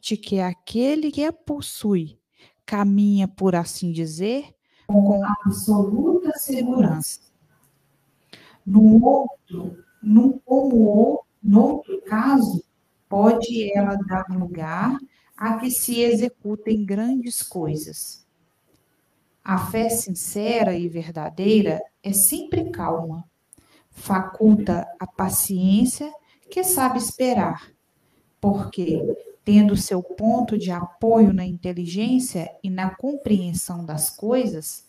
sorte que aquele que a possui caminha, por assim dizer, com absoluta segurança. No outro, no, como no outro caso, pode ela dar lugar a que se executem grandes coisas. A fé sincera e verdadeira é sempre calma, faculta a paciência que sabe esperar, porque, tendo seu ponto de apoio na inteligência e na compreensão das coisas,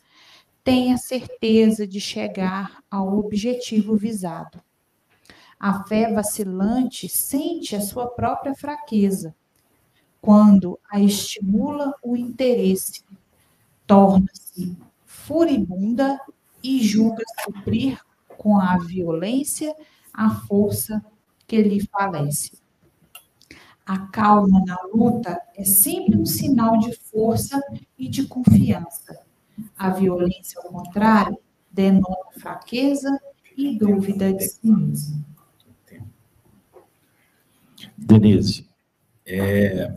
tem a certeza de chegar ao objetivo visado. A fé vacilante sente a sua própria fraqueza. Quando a estimula o interesse, torna-se furibunda e julga suprir com a violência a força que lhe falece. A calma na luta é sempre um sinal de força e de confiança. A violência, ao contrário, denota fraqueza e dúvida de si mesmo. Denise, é,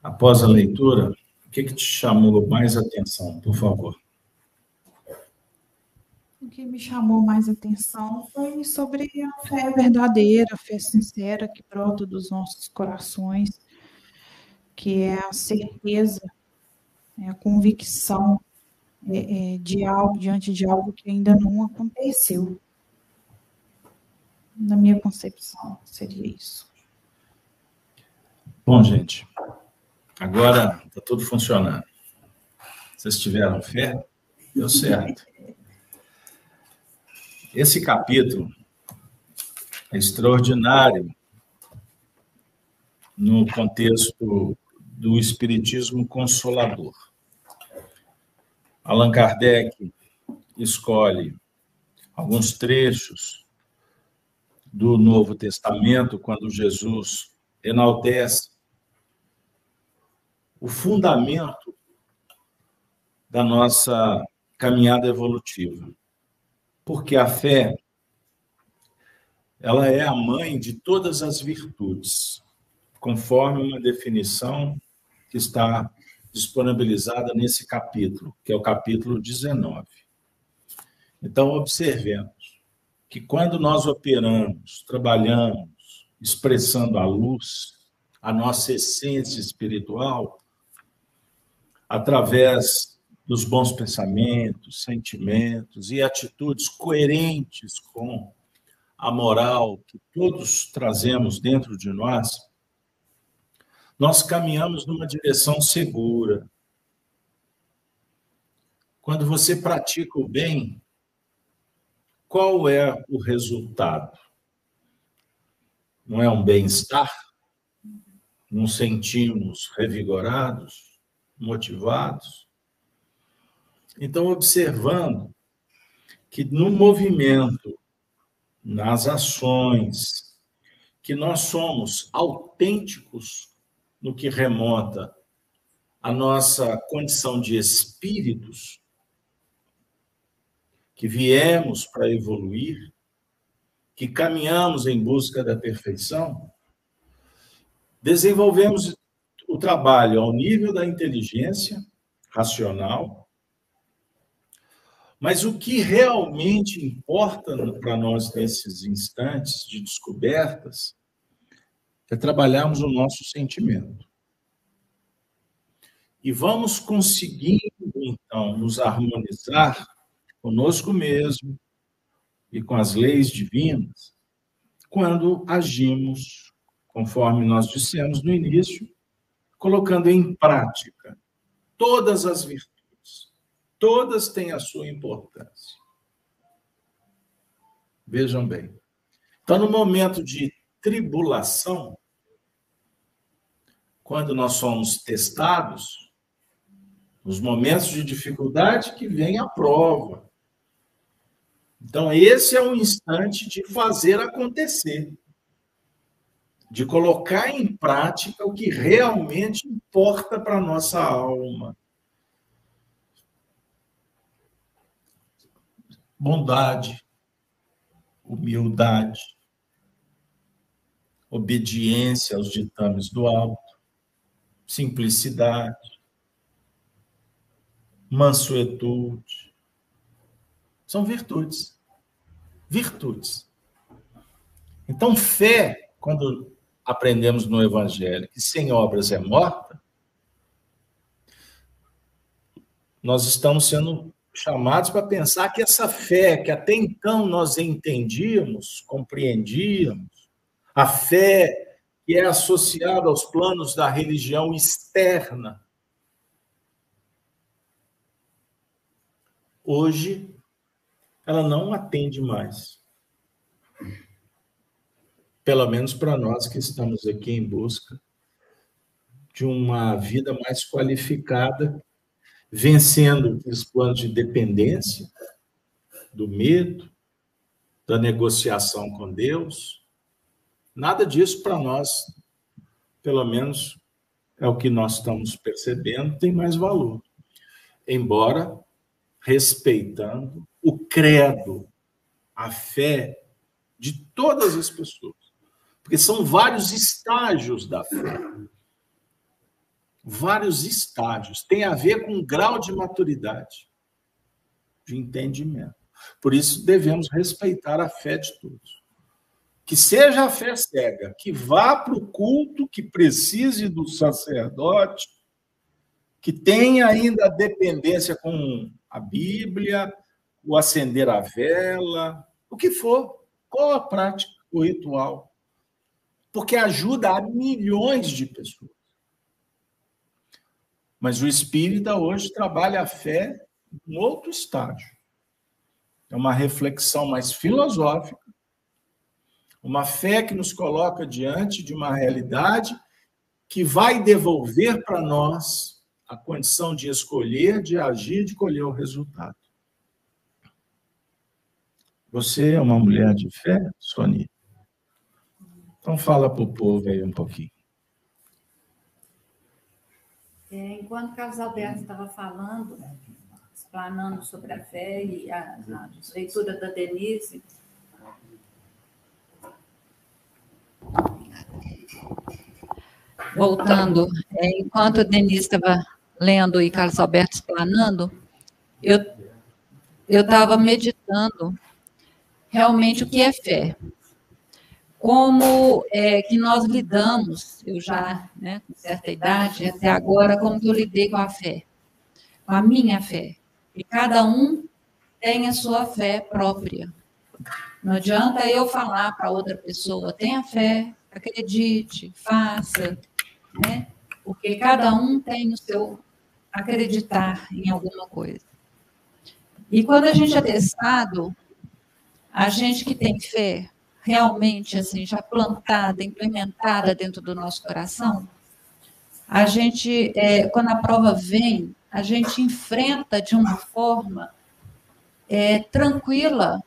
após a leitura, o que, que te chamou mais atenção, por favor? O que me chamou mais atenção foi sobre a fé verdadeira, a fé sincera que brota dos nossos corações, que é a certeza, é a convicção é, é, de algo diante de algo que ainda não aconteceu. Na minha concepção, seria isso. Bom, gente, agora está tudo funcionando. Vocês tiveram fé? Deu certo. Esse capítulo é extraordinário no contexto do Espiritismo Consolador. Allan Kardec escolhe alguns trechos do Novo Testamento, quando Jesus enaltece o fundamento da nossa caminhada evolutiva porque a fé ela é a mãe de todas as virtudes, conforme uma definição que está disponibilizada nesse capítulo, que é o capítulo 19. Então, observemos que quando nós operamos, trabalhamos, expressando a luz, a nossa essência espiritual, através dos bons pensamentos, sentimentos e atitudes coerentes com a moral que todos trazemos dentro de nós, nós caminhamos numa direção segura. Quando você pratica o bem, qual é o resultado? Não é um bem-estar? Nos sentimos revigorados, motivados? Então, observando que no movimento, nas ações, que nós somos autênticos no que remonta à nossa condição de espíritos, que viemos para evoluir, que caminhamos em busca da perfeição, desenvolvemos o trabalho ao nível da inteligência racional, mas o que realmente importa para nós nesses instantes de descobertas é trabalharmos o nosso sentimento. E vamos conseguindo, então, nos harmonizar conosco mesmo e com as leis divinas quando agimos, conforme nós dissemos no início, colocando em prática todas as virtudes Todas têm a sua importância. Vejam bem. Então, no momento de tribulação, quando nós somos testados, nos momentos de dificuldade que vem a prova. Então, esse é o instante de fazer acontecer, de colocar em prática o que realmente importa para a nossa alma. Bondade, humildade, obediência aos ditames do alto, simplicidade, mansuetude. São virtudes. Virtudes. Então, fé, quando aprendemos no Evangelho que sem obras é morta, nós estamos sendo chamados para pensar que essa fé que até então nós entendíamos, compreendíamos, a fé que é associada aos planos da religião externa, hoje ela não atende mais. Pelo menos para nós que estamos aqui em busca de uma vida mais qualificada vencendo os planos de dependência, do medo, da negociação com Deus. Nada disso para nós, pelo menos é o que nós estamos percebendo, tem mais valor. Embora respeitando o credo, a fé de todas as pessoas. Porque são vários estágios da fé vários estágios. Tem a ver com grau de maturidade, de entendimento. Por isso, devemos respeitar a fé de todos. Que seja a fé cega, que vá para o culto, que precise do sacerdote, que tenha ainda a dependência com a Bíblia, o acender a vela, o que for, qual a prática, o ritual. Porque ajuda a milhões de pessoas. Mas o espírita hoje trabalha a fé em outro estágio. É uma reflexão mais filosófica, uma fé que nos coloca diante de uma realidade que vai devolver para nós a condição de escolher, de agir, de colher o resultado. Você é uma mulher de fé, Sônia? Então fala para o povo aí um pouquinho. É, enquanto Carlos Alberto estava falando, explanando sobre a fé e a, a leitura da Denise, voltando, é, enquanto a Denise estava lendo e Carlos Alberto explanando, eu estava meditando realmente o que é fé como é, que nós lidamos, eu já, né, com certa idade, até agora, como que eu lidei com a fé, com a minha fé. E cada um tem a sua fé própria. Não adianta eu falar para outra pessoa, tenha fé, acredite, faça, né? Porque cada um tem o seu acreditar em alguma coisa. E quando a gente é testado, a gente que tem fé, realmente assim já plantada, implementada dentro do nosso coração, a gente, é, quando a prova vem, a gente enfrenta de uma forma é, tranquila.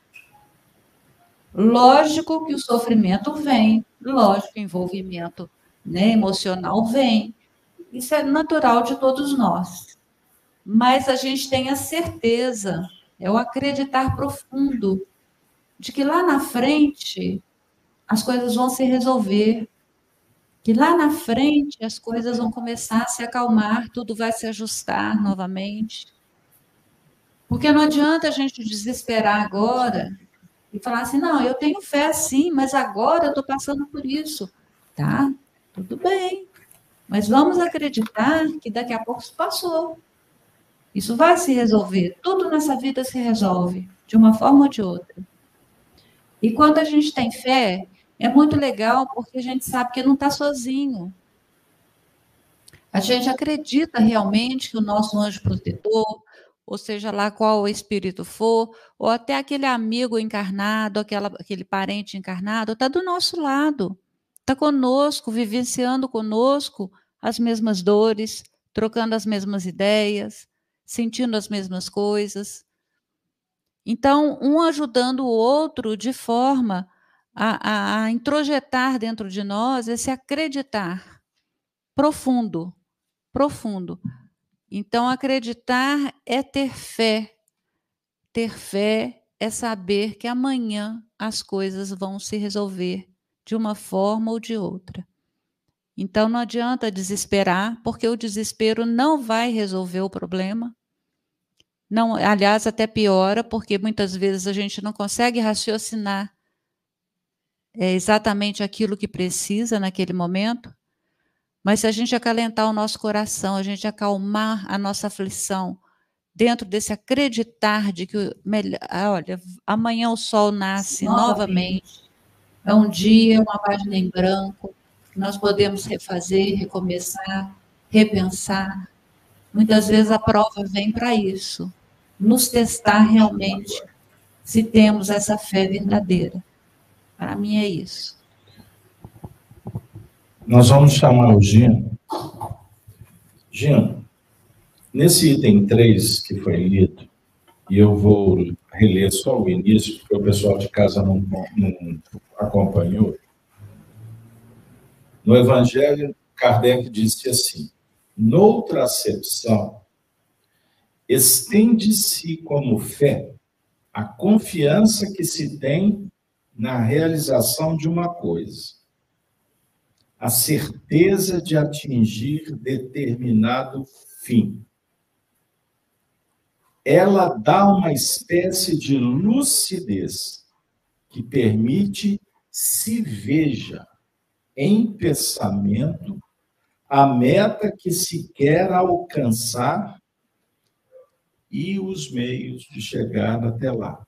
Lógico que o sofrimento vem, lógico que o envolvimento né, emocional vem. Isso é natural de todos nós. Mas a gente tem a certeza, é o acreditar profundo de que lá na frente as coisas vão se resolver, que lá na frente as coisas vão começar a se acalmar, tudo vai se ajustar novamente. Porque não adianta a gente desesperar agora e falar assim: não, eu tenho fé sim, mas agora eu estou passando por isso. Tá, tudo bem. Mas vamos acreditar que daqui a pouco isso passou. Isso vai se resolver. Tudo nessa vida se resolve, de uma forma ou de outra. E quando a gente tem fé, é muito legal porque a gente sabe que não está sozinho. A gente acredita realmente que o nosso anjo protetor, ou seja lá qual o espírito for, ou até aquele amigo encarnado, aquela, aquele parente encarnado, está do nosso lado, está conosco, vivenciando conosco as mesmas dores, trocando as mesmas ideias, sentindo as mesmas coisas. Então, um ajudando o outro de forma a, a, a introjetar dentro de nós esse acreditar profundo, profundo. Então, acreditar é ter fé. Ter fé é saber que amanhã as coisas vão se resolver de uma forma ou de outra. Então não adianta desesperar, porque o desespero não vai resolver o problema. Não, aliás, até piora, porque muitas vezes a gente não consegue raciocinar é, exatamente aquilo que precisa naquele momento. Mas se a gente acalentar o nosso coração, a gente acalmar a nossa aflição, dentro desse acreditar de que, ah, olha, amanhã o sol nasce novamente. novamente. É um dia, uma página em branco, nós podemos refazer, recomeçar, repensar. Muitas vezes a prova vem para isso, nos testar realmente se temos essa fé verdadeira. Para mim é isso. Nós vamos chamar o Jean. Jean, nesse item 3 que foi lido, e eu vou reler só o início, porque o pessoal de casa não, não acompanhou. No Evangelho, Kardec disse assim: noutra acepção, estende-se como fé a confiança que se tem na realização de uma coisa, a certeza de atingir determinado fim. Ela dá uma espécie de lucidez que permite se veja em pensamento a meta que se quer alcançar e os meios de chegar até lá.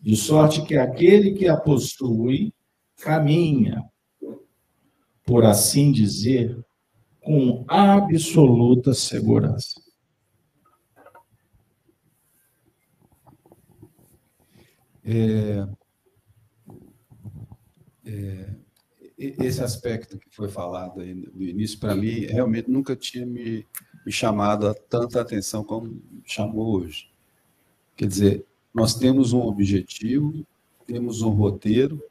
De sorte que aquele que a possui caminha, por assim dizer, com absoluta segurança. É, é, esse aspecto que foi falado aí no início, para mim, realmente nunca tinha me, me chamado a tanta atenção como chamou hoje. Quer dizer, nós temos um objetivo, temos um roteiro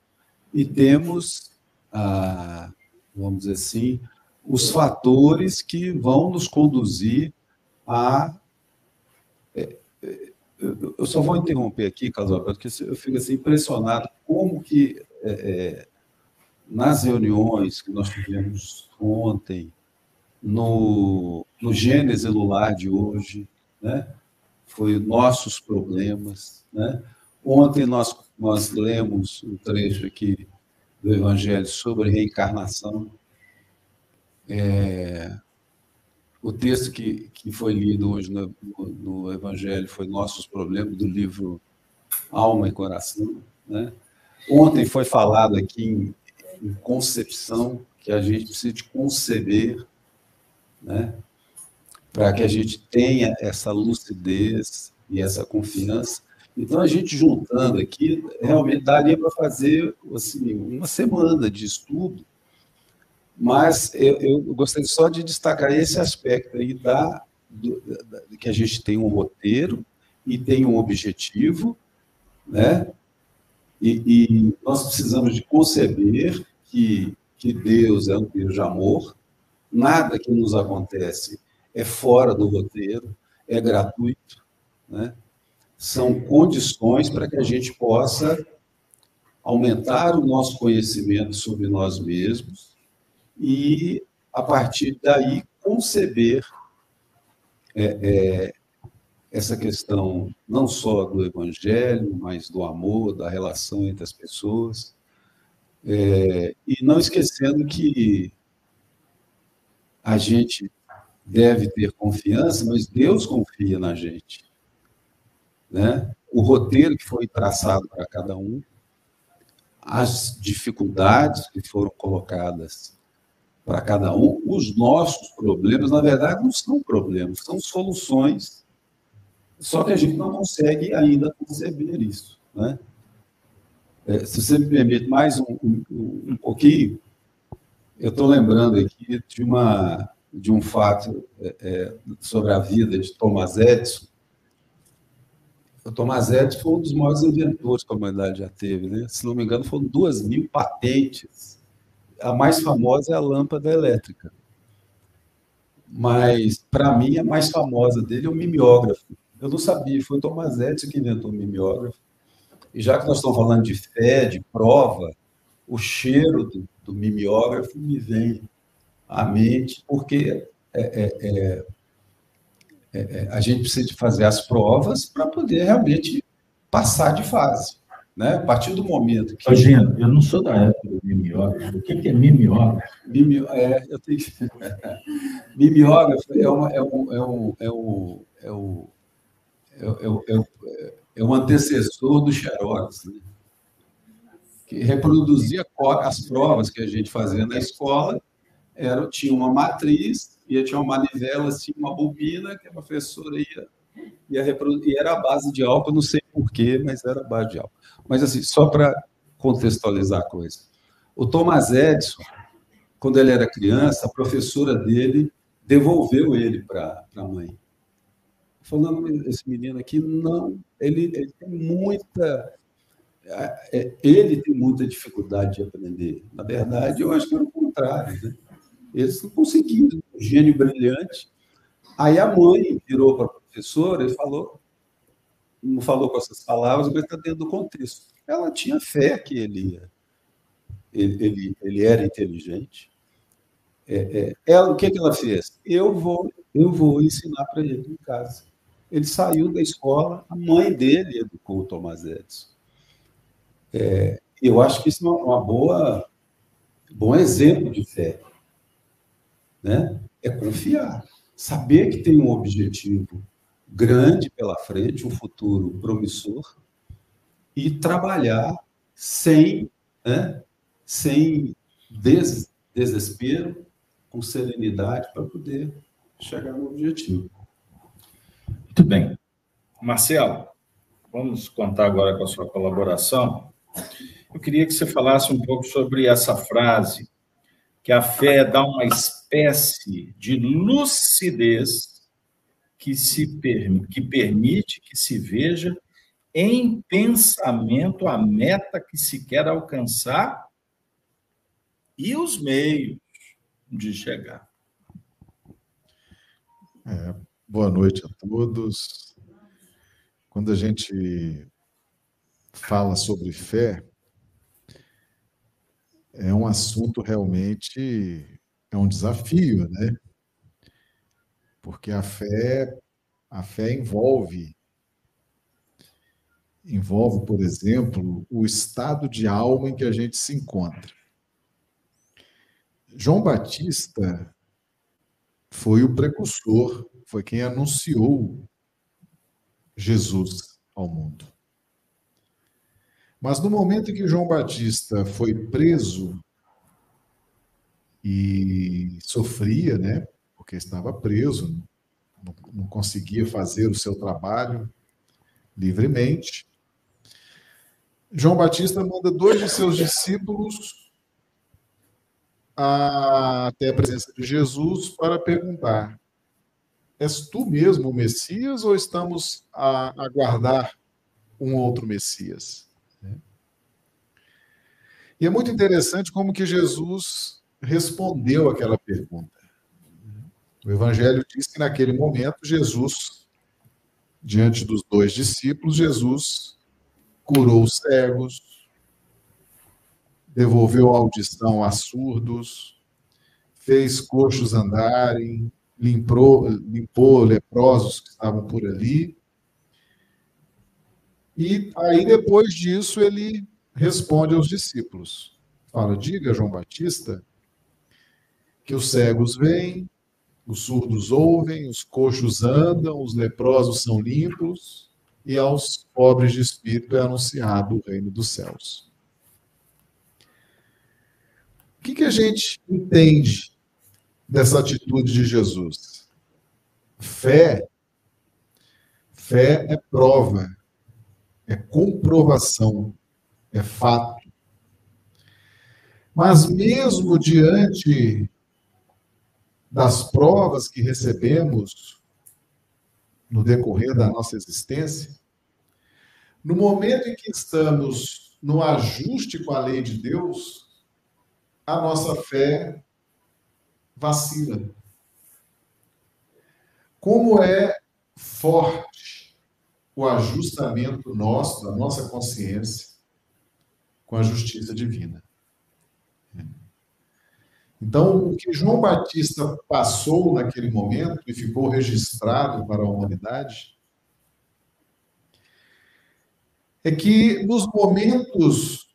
e temos, ah, vamos dizer assim, os fatores que vão nos conduzir a. É, é, eu só vou interromper aqui, Carlos Alberto, porque eu fico assim, impressionado como que é, é nas reuniões que nós tivemos ontem, no, no Gênesis Lular de hoje, né? foi nossos problemas. Né? Ontem nós, nós lemos um trecho aqui do Evangelho sobre reencarnação. É, o texto que, que foi lido hoje no, no, no, Evangelho foi Nossos Problemas, do livro Alma e Coração. Né? Ontem foi falado aqui em em concepção que a gente precisa de conceber, né? Para que a gente tenha essa lucidez e essa confiança. Então, a gente juntando aqui, realmente daria para fazer assim, uma semana de estudo, mas eu, eu gostaria só de destacar esse aspecto aí da, do, da, que a gente tem um roteiro e tem um objetivo, né? E, e, nós precisamos de conceber que, que Deus é um Deus de amor, nada que nos acontece é fora do roteiro, é gratuito, né? são condições para que a gente possa aumentar o nosso conhecimento sobre nós mesmos e, a partir daí, conceber é, é, essa questão não só do evangelho, mas do amor, da relação entre as pessoas. É, e não esquecendo que a gente deve ter confiança, mas Deus confia na gente. Né? O roteiro que foi traçado para cada um, as dificuldades que foram colocadas para cada um, os nossos problemas, na verdade, não são problemas, são soluções, só que a gente não consegue ainda conceber isso. Né? É, se você me permite mais um, um, um pouquinho, eu estou lembrando aqui de, uma, de um fato é, é, sobre a vida de Thomas Edison. O Thomas Edison foi um dos maiores inventores que a humanidade já teve. Né? Se não me engano, foram duas mil patentes. A mais famosa é a lâmpada elétrica. Mas, para mim, a mais famosa dele é o mimeógrafo. Eu não sabia, foi o Thomas Edison que inventou o mimeógrafo. E já que nós estamos falando de fé, de prova, o cheiro do, do mimeógrafo me vem a mente, porque é, é, é, é a gente precisa fazer as provas para poder realmente passar de fase. Né? A partir do momento que. Eugênio, eu não sou da época do mimeógrafo. O que é mimeógrafo? Mime... É, eu tenho... mimeógrafo é, uma, é, um, é, um, é, um, é, um, é, é, é, é um antecessor do Xerox, né? que reproduzia as provas que a gente fazia na escola. Era, tinha uma matriz, e tinha uma manivela, assim, uma bobina, que a professora ia, ia reproduzir. E era a base de álcool, não sei porquê, mas era a base de álcool. Mas, assim, só para contextualizar a coisa. O Thomas Edison, quando ele era criança, a professora dele devolveu ele para a mãe. Falando, esse menino aqui, não, ele, ele tem muita. É, é, ele tem muita dificuldade de aprender. Na verdade, eu acho que era o contrário. Né? Eles não conseguiram, um gênio brilhante. Aí a mãe virou para a professora e falou: não falou com essas palavras, mas está dentro do contexto. Ela tinha fé que ele ia, ele, ele, ele era inteligente. É, é, ela, o que, que ela fez? Eu vou, eu vou ensinar para ele em casa. Ele saiu da escola, a mãe dele educou o Thomas Edison. É, eu acho que isso é uma boa, bom exemplo de fé, né? É confiar, saber que tem um objetivo grande pela frente, um futuro promissor, e trabalhar sem, né, sem des, desespero, com serenidade, para poder chegar no objetivo. Muito bem. Marcelo, vamos contar agora com a sua colaboração. Eu queria que você falasse um pouco sobre essa frase, que a fé dá uma espécie de lucidez que, se, que permite que se veja em pensamento a meta que se quer alcançar e os meios de chegar. É, boa noite a todos. Quando a gente fala sobre fé, é um assunto realmente é um desafio, né? porque a fé, a fé envolve envolve, por exemplo, o estado de alma em que a gente se encontra. João Batista foi o precursor, foi quem anunciou Jesus ao mundo. Mas no momento em que João Batista foi preso e sofria, né, porque estava preso, não, conseguia fazer o seu trabalho livremente. João Batista manda dois de seus discípulos até a presença de Jesus para perguntar: És tu mesmo o Messias ou estamos a aguardar um outro Messias? E é muito interessante como que Jesus respondeu aquela pergunta. O Evangelho diz que naquele momento Jesus, diante dos dois discípulos, Jesus curou os cegos, devolveu a audição a surdos, fez coxos andarem, limpou, limpou leprosos que estavam por ali. E aí, depois disso, ele responde aos discípulos. Fala, diga, João Batista, que os cegos vêm, os surdos ouvem, os coxos andam, os leprosos são limpos, e aos pobres de espírito é anunciado o reino dos céus. O que, que a gente entende dessa atitude de Jesus? Fé, fé é prova, é comprovação, é fato. Mas mesmo diante das provas que recebemos no decorrer da nossa existência, no momento em que estamos no ajuste com a lei de Deus, a nossa fé vacila. Como é forte o ajustamento nosso, da nossa consciência, com a justiça divina. Então, o que João Batista passou naquele momento e ficou registrado para a humanidade é que nos momentos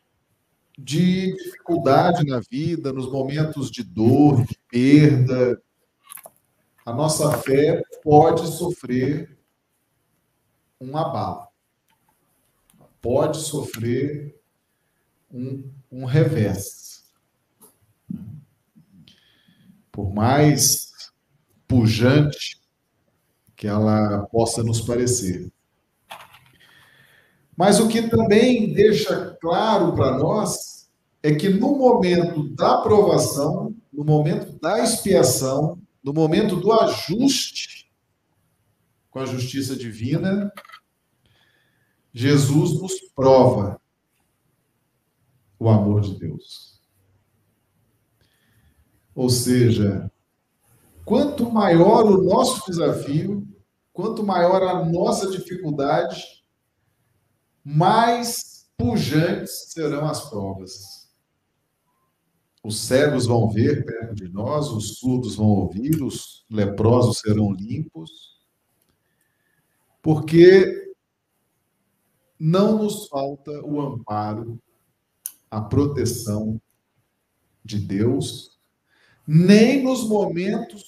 de dificuldade na vida, nos momentos de dor, de perda, a nossa fé pode sofrer um abalo, pode sofrer um, um revés. Por mais pujante que ela possa nos parecer. Mas o que também deixa claro para nós é que no momento da provação, no momento da expiação, no momento do ajuste com a justiça divina, Jesus nos prova o amor de Deus. Ou seja, quanto maior o nosso desafio, quanto maior a nossa dificuldade, mais pujantes serão as provas. Os cegos vão ver perto de nós, os surdos vão ouvir, os leprosos serão limpos, porque não nos falta o amparo, a proteção de Deus, nem nos momentos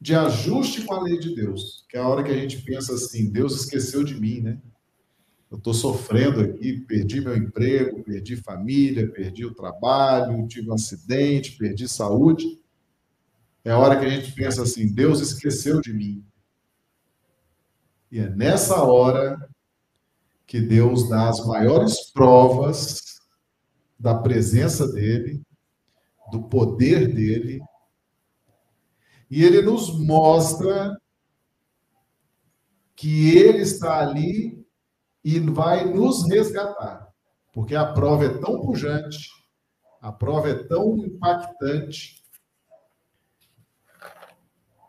de ajuste com a lei de Deus, que é a hora que a gente pensa assim: Deus esqueceu de mim, né? eu estou sofrendo aqui, perdi meu emprego, perdi família, perdi o trabalho, tive um acidente, perdi saúde. É a hora que a gente pensa assim: Deus esqueceu de mim. E é nessa hora que Deus dá as maiores provas da presença dele, do poder dele, e ele nos mostra que ele está ali e vai nos resgatar, porque a prova é tão pujante, a prova é tão impactante,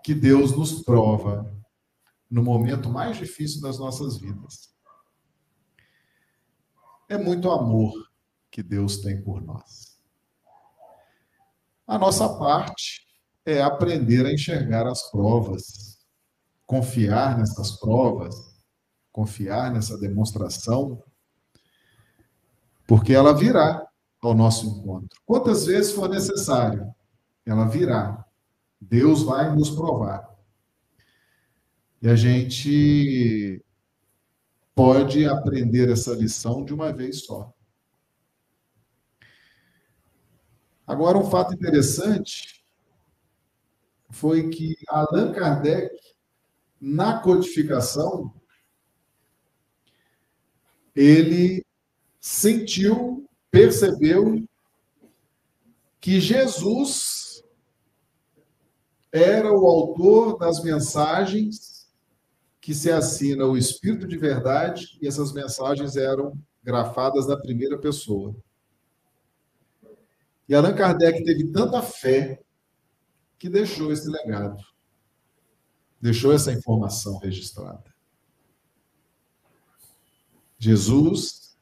que Deus nos prova no momento mais difícil das nossas vidas. É muito amor que Deus tem por nós. A nossa parte é aprender a enxergar as provas, confiar nessas provas, confiar nessa demonstração, porque ela virá ao nosso encontro. Quantas vezes for necessário, ela virá. Deus vai nos provar. E a gente pode aprender essa lição de uma vez só. Agora, um fato interessante foi que Allan Kardec, na codificação, ele sentiu, percebeu que Jesus era o autor das mensagens que se assina o Espírito de Verdade, e essas mensagens eram grafadas na primeira pessoa. E Allan Kardec teve tanta fé que deixou esse legado, deixou essa informação registrada. Jesus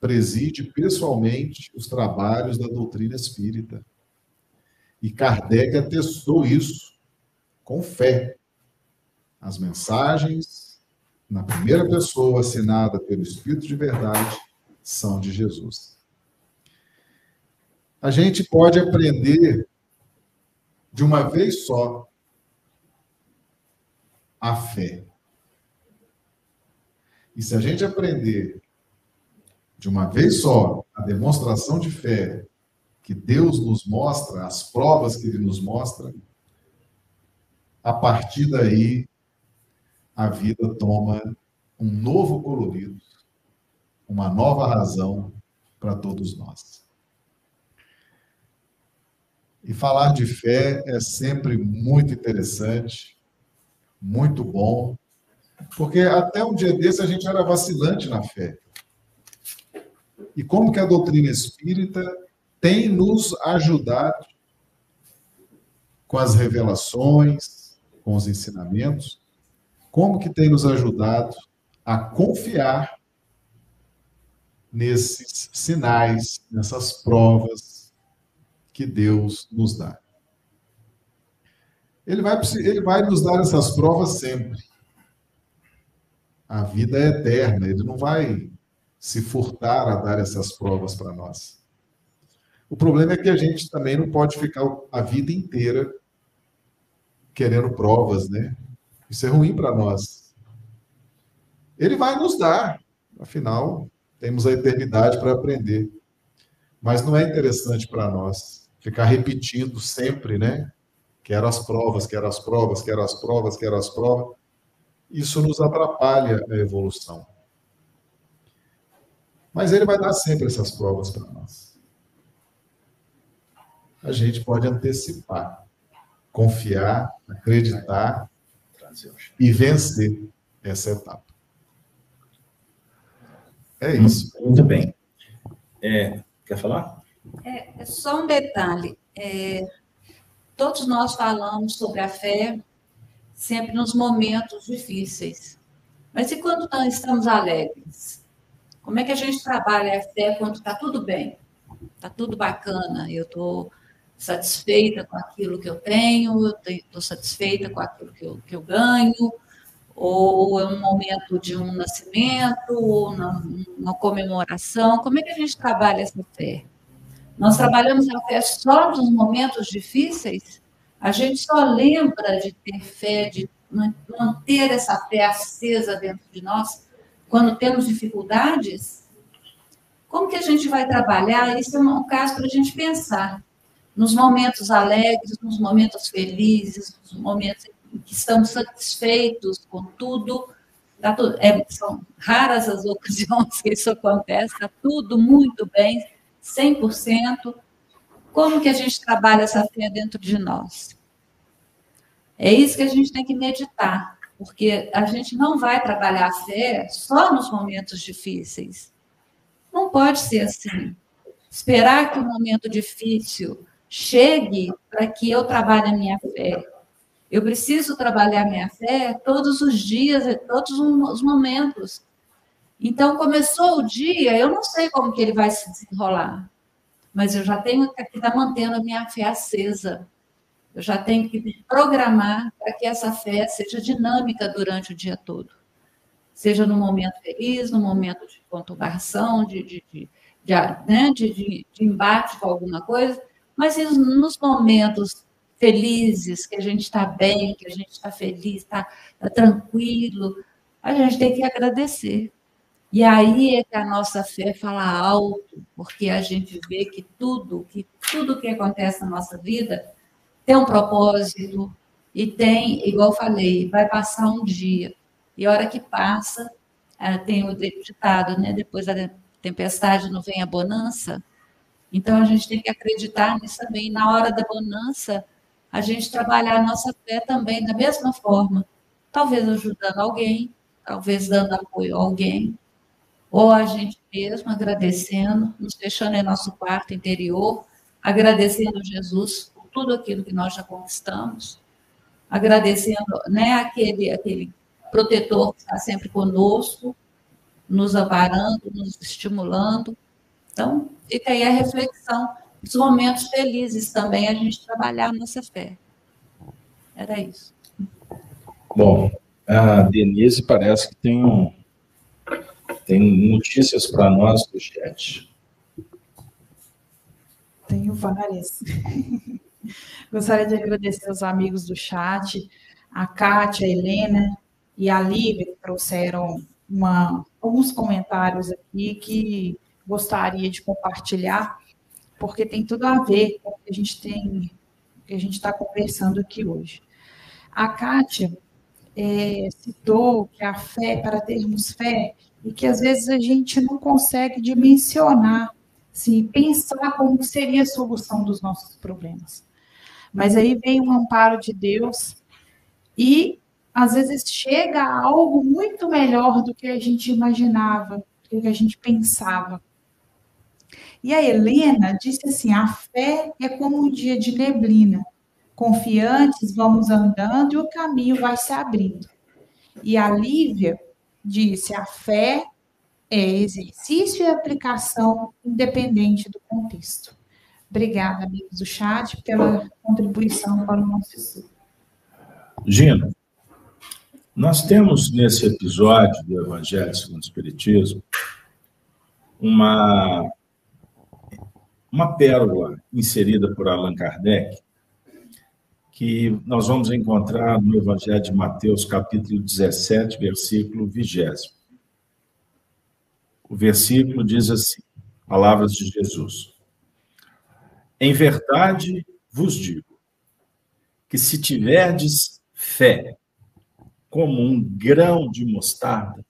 preside pessoalmente os trabalhos da doutrina espírita. E Kardec atestou isso com fé. As mensagens, na primeira pessoa assinada pelo Espírito de Verdade, são de Jesus. A gente pode aprender de uma vez só a fé. E se a gente aprender de uma vez só a demonstração de fé que Deus nos mostra, as provas que Ele nos mostra, a partir daí a vida toma um novo colorido, uma nova razão para todos nós. E falar de fé é sempre muito interessante, muito bom, porque até um dia desse a gente era vacilante na fé. E como que a doutrina espírita tem nos ajudado com as revelações, com os ensinamentos, como que tem nos ajudado a confiar nesses sinais, nessas provas que Deus nos dá. Ele vai, ele vai nos dar essas provas sempre. A vida é eterna, ele não vai se furtar a dar essas provas para nós. O problema é que a gente também não pode ficar a vida inteira querendo provas, né? Isso é ruim para nós. Ele vai nos dar, afinal, temos a eternidade para aprender. Mas não é interessante para nós ficar repetindo sempre, né? Quero as provas, quero as provas, quero as provas, quero as provas. Isso nos atrapalha a evolução. Mas ele vai dar sempre essas provas para nós. A gente pode antecipar, confiar, acreditar e vencer essa etapa. É isso. Muito bem. É, quer falar? É, é só um detalhe. É, todos nós falamos sobre a fé sempre nos momentos difíceis. Mas e quando nós estamos alegres? Como é que a gente trabalha a fé quando está tudo bem? Está tudo bacana, eu estou satisfeita com aquilo que eu tenho, estou satisfeita com aquilo que eu, que eu ganho, ou é um momento de um nascimento, ou uma, uma comemoração. Como é que a gente trabalha essa fé? Nós trabalhamos a fé só nos momentos difíceis? A gente só lembra de ter fé, de manter essa fé acesa dentro de nós quando temos dificuldades? Como que a gente vai trabalhar? Isso é um caso para a gente pensar. Nos momentos alegres, nos momentos felizes, nos momentos em que estamos satisfeitos com tudo, tá tudo é, são raras as ocasiões que isso acontece, está tudo muito bem, 100%. Como que a gente trabalha essa fé dentro de nós? É isso que a gente tem que meditar, porque a gente não vai trabalhar a fé só nos momentos difíceis. Não pode ser assim. Esperar que o momento difícil chegue para que eu trabalhe a minha fé. Eu preciso trabalhar minha fé todos os dias, todos os momentos. Então, começou o dia, eu não sei como que ele vai se desenrolar, mas eu já tenho que estar mantendo a minha fé acesa. Eu já tenho que me programar para que essa fé seja dinâmica durante o dia todo. Seja no momento feliz, no momento de conturbação, de, de, de, de, né, de, de, de embate com alguma coisa, mas nos momentos felizes, que a gente está bem, que a gente está feliz, está tá tranquilo, a gente tem que agradecer. E aí é que a nossa fé fala alto, porque a gente vê que tudo, que tudo que acontece na nossa vida tem um propósito e tem, igual falei, vai passar um dia. E a hora que passa, é, tem o ditado, né? Depois da tempestade não vem a bonança. Então a gente tem que acreditar nisso também. Na hora da bonança, a gente trabalhar a nossa fé também da mesma forma. Talvez ajudando alguém, talvez dando apoio a alguém, ou a gente mesmo agradecendo, nos fechando em nosso quarto interior, agradecendo a Jesus por tudo aquilo que nós já conquistamos, agradecendo né, aquele, aquele protetor que está sempre conosco, nos amparando, nos estimulando. Então, fica aí a reflexão, os momentos felizes também, a gente trabalhar a nossa fé. Era isso. Bom, a Denise parece que tem um, tem notícias para nós do chat. Tenho várias. Gostaria de agradecer aos amigos do chat, a Kátia, a Helena e a Lívia, que trouxeram uma, alguns comentários aqui que gostaria de compartilhar, porque tem tudo a ver com o que a gente tem, que a gente está conversando aqui hoje. A Kátia é, citou que a fé, para termos fé, e que às vezes a gente não consegue dimensionar, assim, pensar como seria a solução dos nossos problemas. Mas aí vem um amparo de Deus e às vezes chega a algo muito melhor do que a gente imaginava, do que a gente pensava. E a Helena disse assim: a fé é como um dia de neblina. Confiantes, vamos andando e o caminho vai se abrindo. E a Lívia disse: a fé é exercício e aplicação independente do contexto. Obrigada, amigos do chat, pela contribuição para o nosso estudo. Gina, nós temos nesse episódio do Evangelho segundo o Espiritismo uma, uma pérola inserida por Allan Kardec, que nós vamos encontrar no Evangelho de Mateus, capítulo 17, versículo 20. O versículo diz assim: Palavras de Jesus. Em verdade vos digo que se tiverdes fé como um grão de mostarda,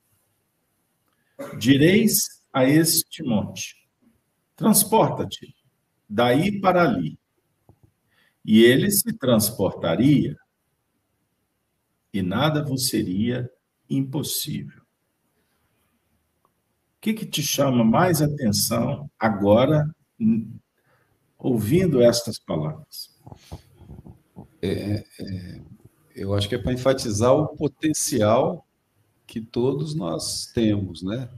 direis a este monte: transporta-te daí para ali. E ele se transportaria, e nada vos seria impossível. O que, que te chama mais atenção agora, ouvindo estas palavras? É, é, eu acho que é para enfatizar o potencial que todos nós temos, né?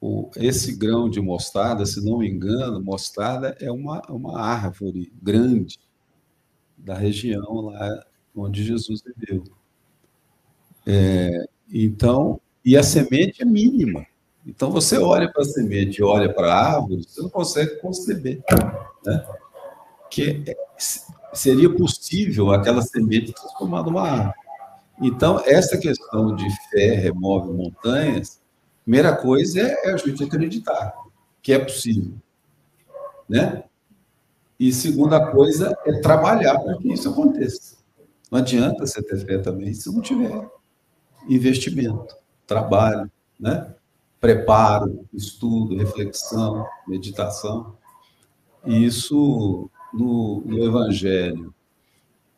O, esse grão de mostarda, se não me engano, mostarda é uma, uma árvore grande da região lá onde Jesus viveu. É, então, e a semente é mínima. Então, você olha para a semente e olha para a árvore, você não consegue conceber né? que é, seria possível aquela semente transformar numa árvore. Então, essa questão de fé remove montanhas, primeira coisa é, é a gente acreditar que é possível, né? E segunda coisa é trabalhar para que isso aconteça. Não adianta você ter fé também se não tiver investimento, trabalho, né? preparo, estudo, reflexão, meditação. E isso no, no Evangelho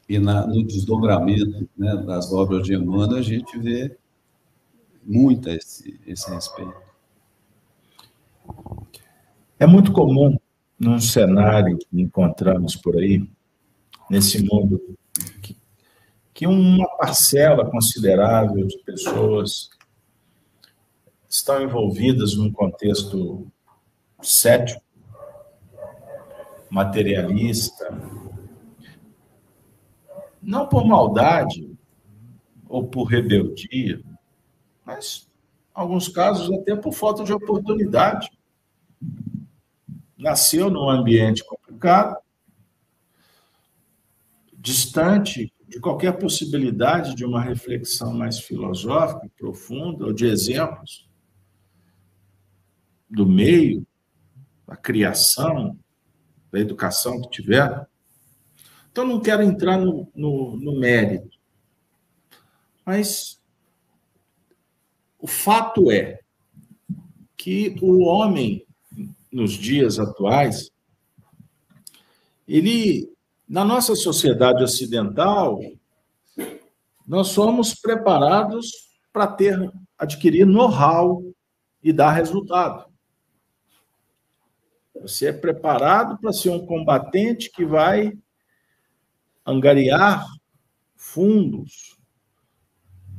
e na, no desdobramento né, das obras de Emmanuel, a gente vê muito esse, esse respeito. É muito comum, num cenário que encontramos por aí, nesse mundo, que, que uma parcela considerável de pessoas estão envolvidas num contexto cético, materialista, não por maldade ou por rebeldia, mas, em alguns casos, até por falta de oportunidade. Nasceu num ambiente complicado, distante de qualquer possibilidade de uma reflexão mais filosófica, profunda, ou de exemplos do meio, da criação, da educação que tiver. Então, não quero entrar no, no, no mérito, mas o fato é que o homem, nos dias atuais, ele, na nossa sociedade ocidental, nós somos preparados para ter, adquirir know-how e dar resultado. Você é preparado para ser um combatente que vai angariar fundos,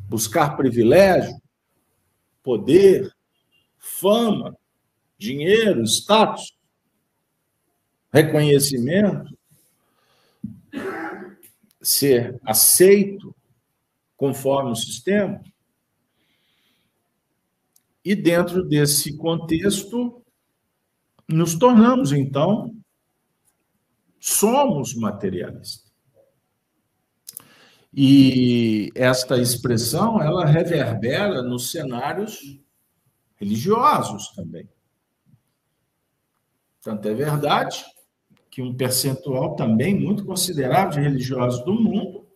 buscar privilégio, poder, fama, dinheiro, status, reconhecimento, ser aceito conforme o sistema. E dentro desse contexto, nos tornamos, então, somos materialistas. E esta expressão, ela reverbera nos cenários religiosos também. Tanto é verdade que um percentual também muito considerável de religiosos do mundo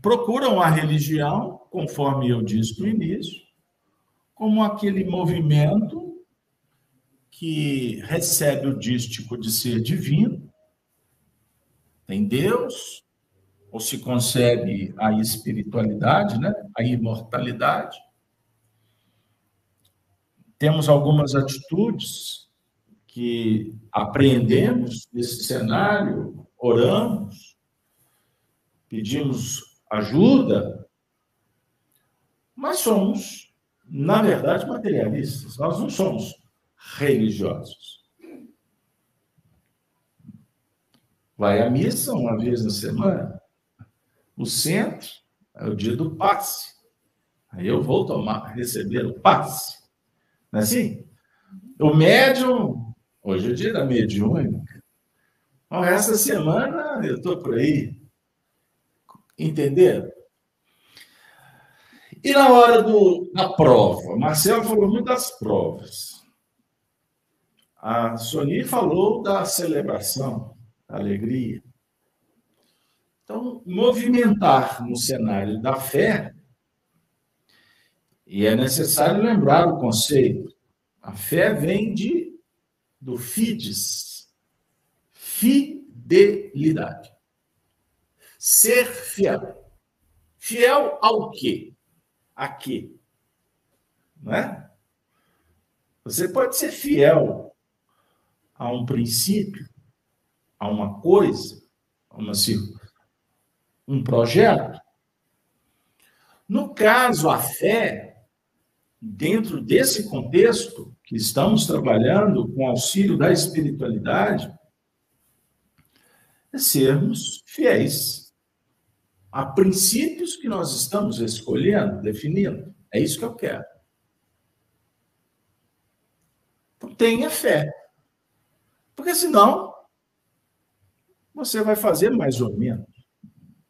procuram a religião, conforme eu disse no início, como aquele movimento que recebe o dístico de ser divino, tem Deus, ou se concebe a espiritualidade, né? a imortalidade. Temos algumas atitudes que apreendemos nesse cenário, oramos, pedimos ajuda, mas somos, na verdade, materialistas. Nós não somos religiosos. vai à missa uma vez na semana. O centro é o dia do passe. Aí eu vou tomar, receber o passe. Não é assim? O médium, hoje é dia da mediúnica. Então, essa semana eu estou por aí. Entenderam? E na hora do, da prova? Marcelo falou muito das provas. A Sony falou da celebração, da alegria. Então, movimentar no cenário da fé, e é necessário lembrar o conceito. A fé vem de do fides, fidelidade. Ser fiel. Fiel ao quê? A quê? Não é? Você pode ser fiel a um princípio, a uma coisa, a uma, um projeto. No caso, a fé, dentro desse contexto que estamos trabalhando com auxílio da espiritualidade, é sermos fiéis a princípios que nós estamos escolhendo, definindo. É isso que eu quero. Então, tenha fé. Porque senão, você vai fazer mais ou menos.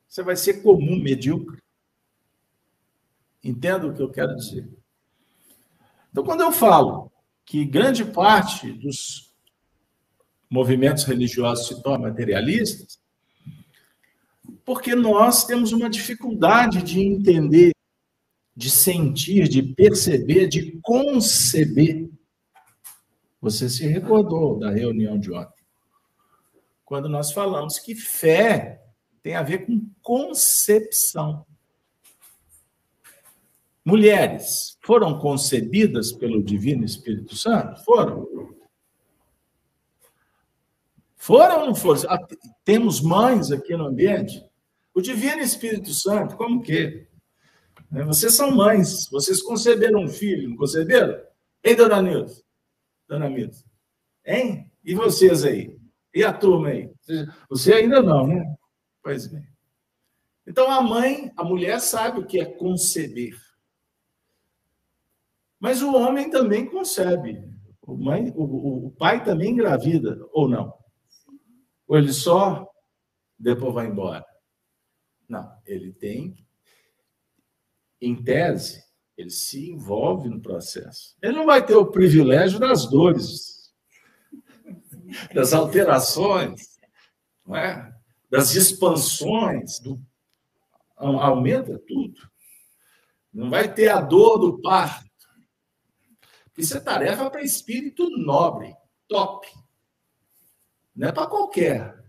Você vai ser comum, medíocre. Entenda o que eu quero dizer. Então, quando eu falo que grande parte dos movimentos religiosos se tornam materialistas, porque nós temos uma dificuldade de entender, de sentir, de perceber, de conceber você se recordou da reunião de ontem. Quando nós falamos que fé tem a ver com concepção. Mulheres foram concebidas pelo Divino Espírito Santo? Foram. Foram ou não foram? Ah, temos mães aqui no ambiente. O Divino Espírito Santo, como que? Né, vocês são mães, vocês conceberam um filho, não conceberam? Ei, dona Nilson? dona Mita? Hein? E vocês aí? E a turma aí? Você ainda não, né? Pois bem. Então a mãe, a mulher sabe o que é conceber. Mas o homem também concebe. O, mãe, o, o pai também engravida, ou não? Ou ele só depois vai embora? Não, ele tem, em tese, ele se envolve no processo. Ele não vai ter o privilégio das dores, das alterações, não é? das expansões, do... aumenta tudo. Não vai ter a dor do parto. Isso é tarefa para espírito nobre, top. Não é para qualquer.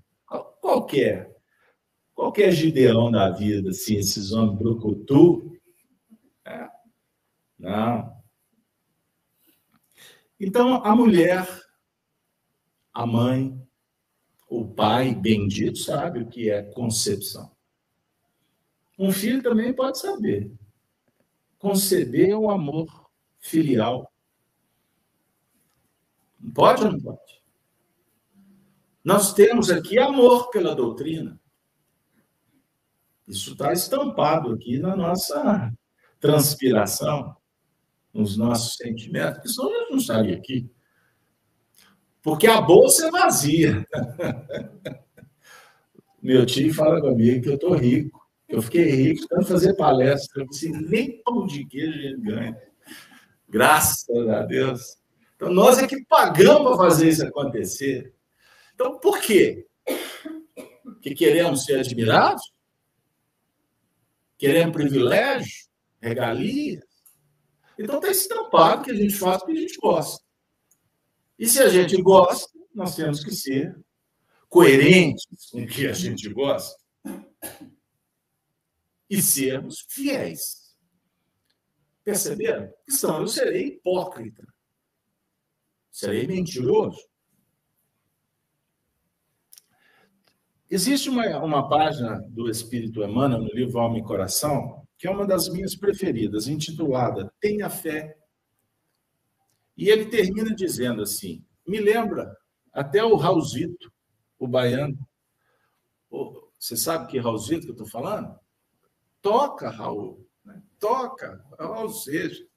Qualquer. Qualquer gideão da vida, assim, esses homens brucutu, é, não. Então, a mulher, a mãe, o pai bendito sabe o que é concepção. Um filho também pode saber. Conceber o amor filial. Pode ou não pode? Nós temos aqui amor pela doutrina. Isso está estampado aqui na nossa transpiração nos nossos sentimentos, porque senão nós não estaria aqui. Porque a bolsa é vazia. Meu tio fala comigo que eu estou rico. Eu fiquei rico tanto fazer palestra. Eu disse, nem pão de queijo ele ganha. Graças a Deus. Então, nós é que pagamos para fazer isso acontecer. Então, por quê? Que queremos ser admirados? Queremos privilégio? Regalia? Então está estampado que a gente faz o que a gente gosta. E se a gente gosta, nós temos que ser coerentes com o que a gente gosta e sermos fiéis. Perceberam? Senão eu serei hipócrita. Serei mentiroso. Existe uma, uma página do Espírito Emmanuel no livro Alma e Coração que é uma das minhas preferidas, intitulada Tenha Fé. E ele termina dizendo assim: me lembra até o Raulzito, o baiano, Você sabe que Raulzito que eu estou falando? Toca, Raul. Né? Toca, Raul Seixas.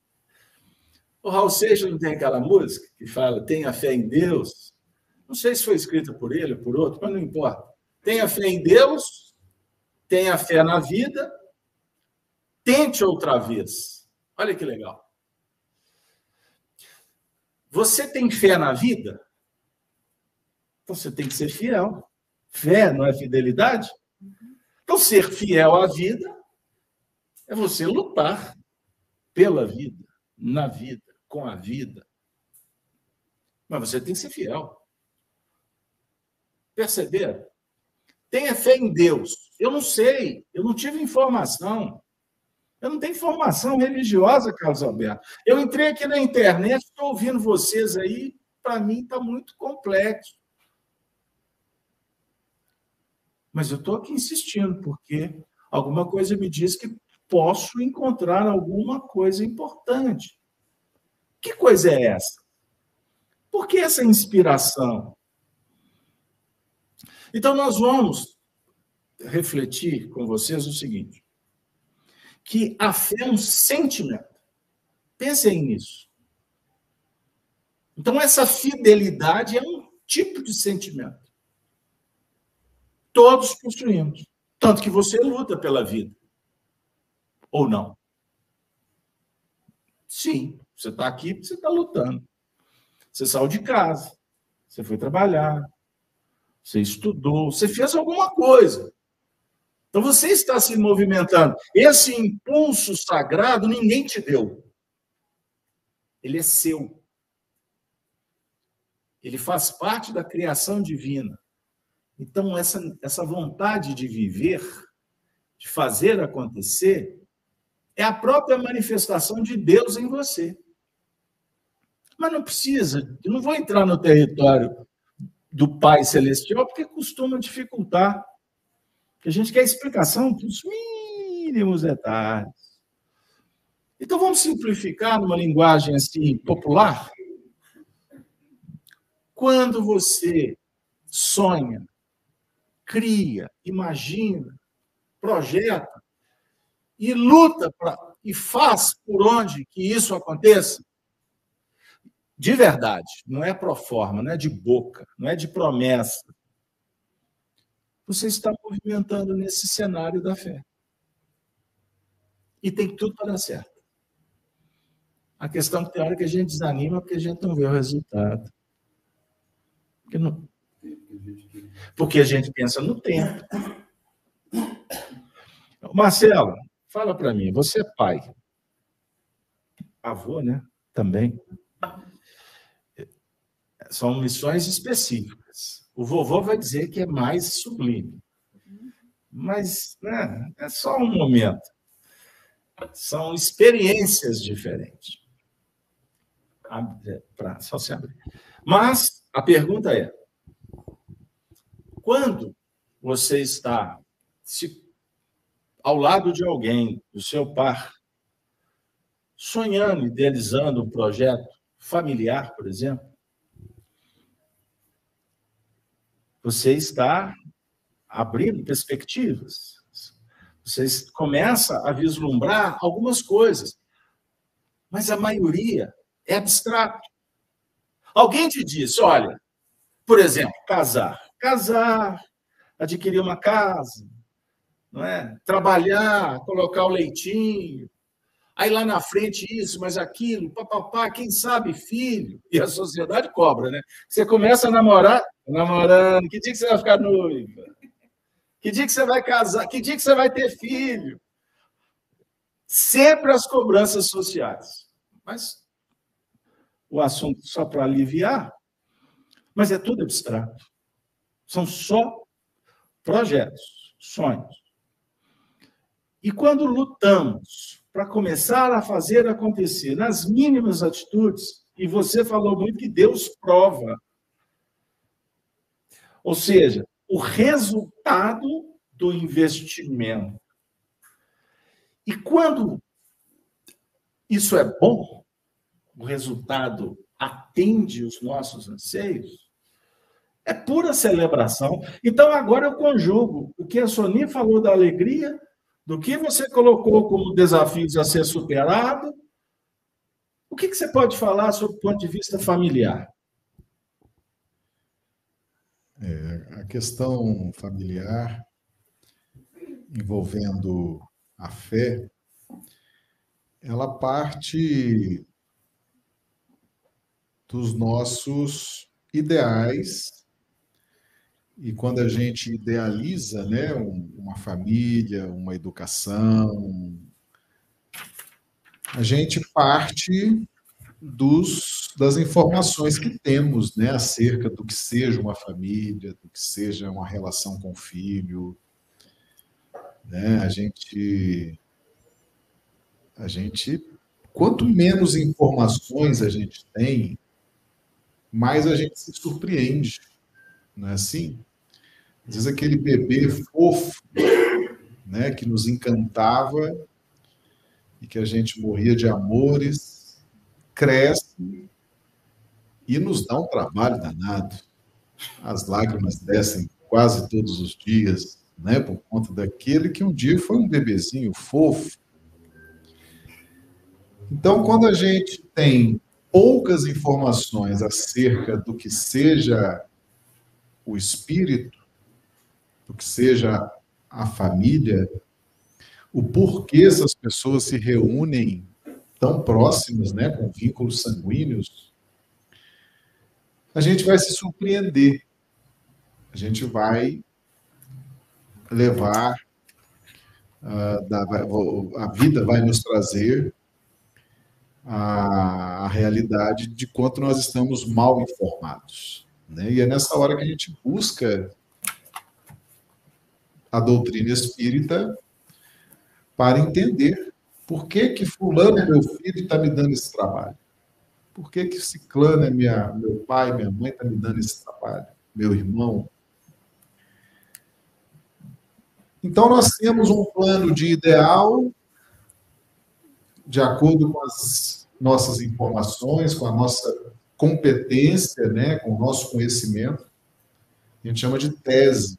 O Raul Seixas não tem aquela música que fala tenha fé em Deus? Não sei se foi escrita por ele ou por outro, mas não importa. Tenha fé em Deus, tenha fé na vida, tente outra vez. Olha que legal. Você tem fé na vida? Você tem que ser fiel. Fé não é fidelidade? Então, ser fiel à vida é você lutar pela vida, na vida, com a vida. Mas você tem que ser fiel. Perceber? Tenha fé em Deus. Eu não sei, eu não tive informação. Eu não tenho formação religiosa, Carlos Alberto. Eu entrei aqui na internet, estou ouvindo vocês aí, para mim está muito complexo. Mas eu estou aqui insistindo, porque alguma coisa me diz que posso encontrar alguma coisa importante. Que coisa é essa? Por que essa inspiração? Então, nós vamos refletir com vocês o seguinte: que a fé é um sentimento. Pensem nisso. Então, essa fidelidade é um tipo de sentimento. Todos possuímos. Tanto que você luta pela vida. Ou não? Sim, você está aqui porque você está lutando. Você saiu de casa, você foi trabalhar, você estudou, você fez alguma coisa. Então você está se movimentando. Esse impulso sagrado ninguém te deu. Ele é seu. Ele faz parte da criação divina. Então, essa, essa vontade de viver, de fazer acontecer, é a própria manifestação de Deus em você. Mas não precisa, eu não vou entrar no território do Pai Celestial, porque costuma dificultar a gente quer explicação para os mínimos detalhes. Então vamos simplificar numa linguagem assim popular. Quando você sonha, cria, imagina, projeta e luta para e faz por onde que isso aconteça, de verdade, não é pro forma, não é de boca, não é de promessa, você está movimentando nesse cenário da fé. E tem tudo para dar certo. A questão é que tem hora que a gente desanima porque a gente não vê o resultado. Porque, não... porque a gente pensa no tempo. Marcelo, fala para mim, você é pai. Avô, né? Também. São missões específicas. O vovô vai dizer que é mais sublime. Mas né, é só um momento. São experiências diferentes. Pra, só se abrir. Mas a pergunta é: quando você está se, ao lado de alguém, do seu par, sonhando, idealizando um projeto familiar, por exemplo, Você está abrindo perspectivas. Você começa a vislumbrar algumas coisas. Mas a maioria é abstrato. Alguém te disse, olha, por exemplo, casar. Casar, adquirir uma casa, não é? trabalhar, colocar o leitinho, Aí lá na frente isso, mas aquilo, papapá, quem sabe filho. E a sociedade cobra, né? Você começa a namorar, namorando, que dia que você vai ficar noiva? Que dia que você vai casar? Que dia que você vai ter filho? Sempre as cobranças sociais. Mas o assunto só para aliviar, mas é tudo abstrato. São só projetos, sonhos. E quando lutamos para começar a fazer acontecer nas mínimas atitudes, e você falou muito que Deus prova. Ou seja, o resultado do investimento. E quando isso é bom, o resultado atende os nossos anseios, É pura celebração. Então, agora eu conjugo o que a Sony falou da alegria, do que você colocou como desafios a ser superado. O que, que você pode falar sobre o ponto de vista familiar? É, a questão familiar envolvendo a fé, ela parte dos nossos ideais. E quando a gente idealiza né, uma família, uma educação, a gente parte dos, das informações que temos né, acerca do que seja uma família, do que seja uma relação com o filho. Né? A gente. A gente. Quanto menos informações a gente tem, mais a gente se surpreende não é assim? Às vezes aquele bebê fofo, né, que nos encantava e que a gente morria de amores, cresce e nos dá um trabalho danado. As lágrimas descem quase todos os dias, né, por conta daquele que um dia foi um bebezinho fofo. Então, quando a gente tem poucas informações acerca do que seja o espírito, do que seja a família, o porquê essas pessoas se reúnem tão próximas, né, com vínculos sanguíneos, a gente vai se surpreender. A gente vai levar uh, a vida vai nos trazer a, a realidade de quanto nós estamos mal informados. Né? E é nessa hora que a gente busca a doutrina espírita para entender por que que fulano, meu filho, está me dando esse trabalho. Por que que ciclano é minha, meu pai, minha mãe está me dando esse trabalho? Meu irmão. Então, nós temos um plano de ideal de acordo com as nossas informações, com a nossa competência, né, com o nosso conhecimento, a gente chama de tese.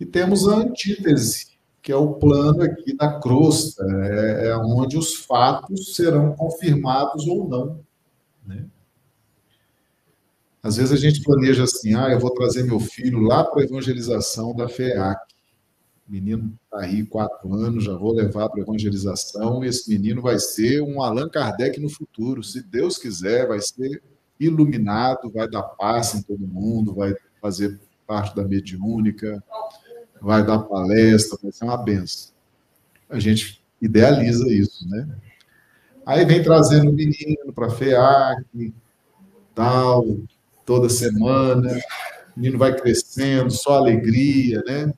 E temos a antítese, que é o plano aqui da crosta, é, é onde os fatos serão confirmados ou não. Né? Às vezes a gente planeja assim, ah, eu vou trazer meu filho lá para a evangelização da FEAC. O menino está aí quatro anos, já vou levar para a evangelização. Esse menino vai ser um Allan Kardec no futuro. Se Deus quiser, vai ser iluminado, vai dar paz em todo mundo, vai fazer parte da mediúnica, vai dar palestra, vai ser uma benção. A gente idealiza isso, né? Aí vem trazendo o menino para FEAC, tal, toda semana, o menino vai crescendo, só alegria, né?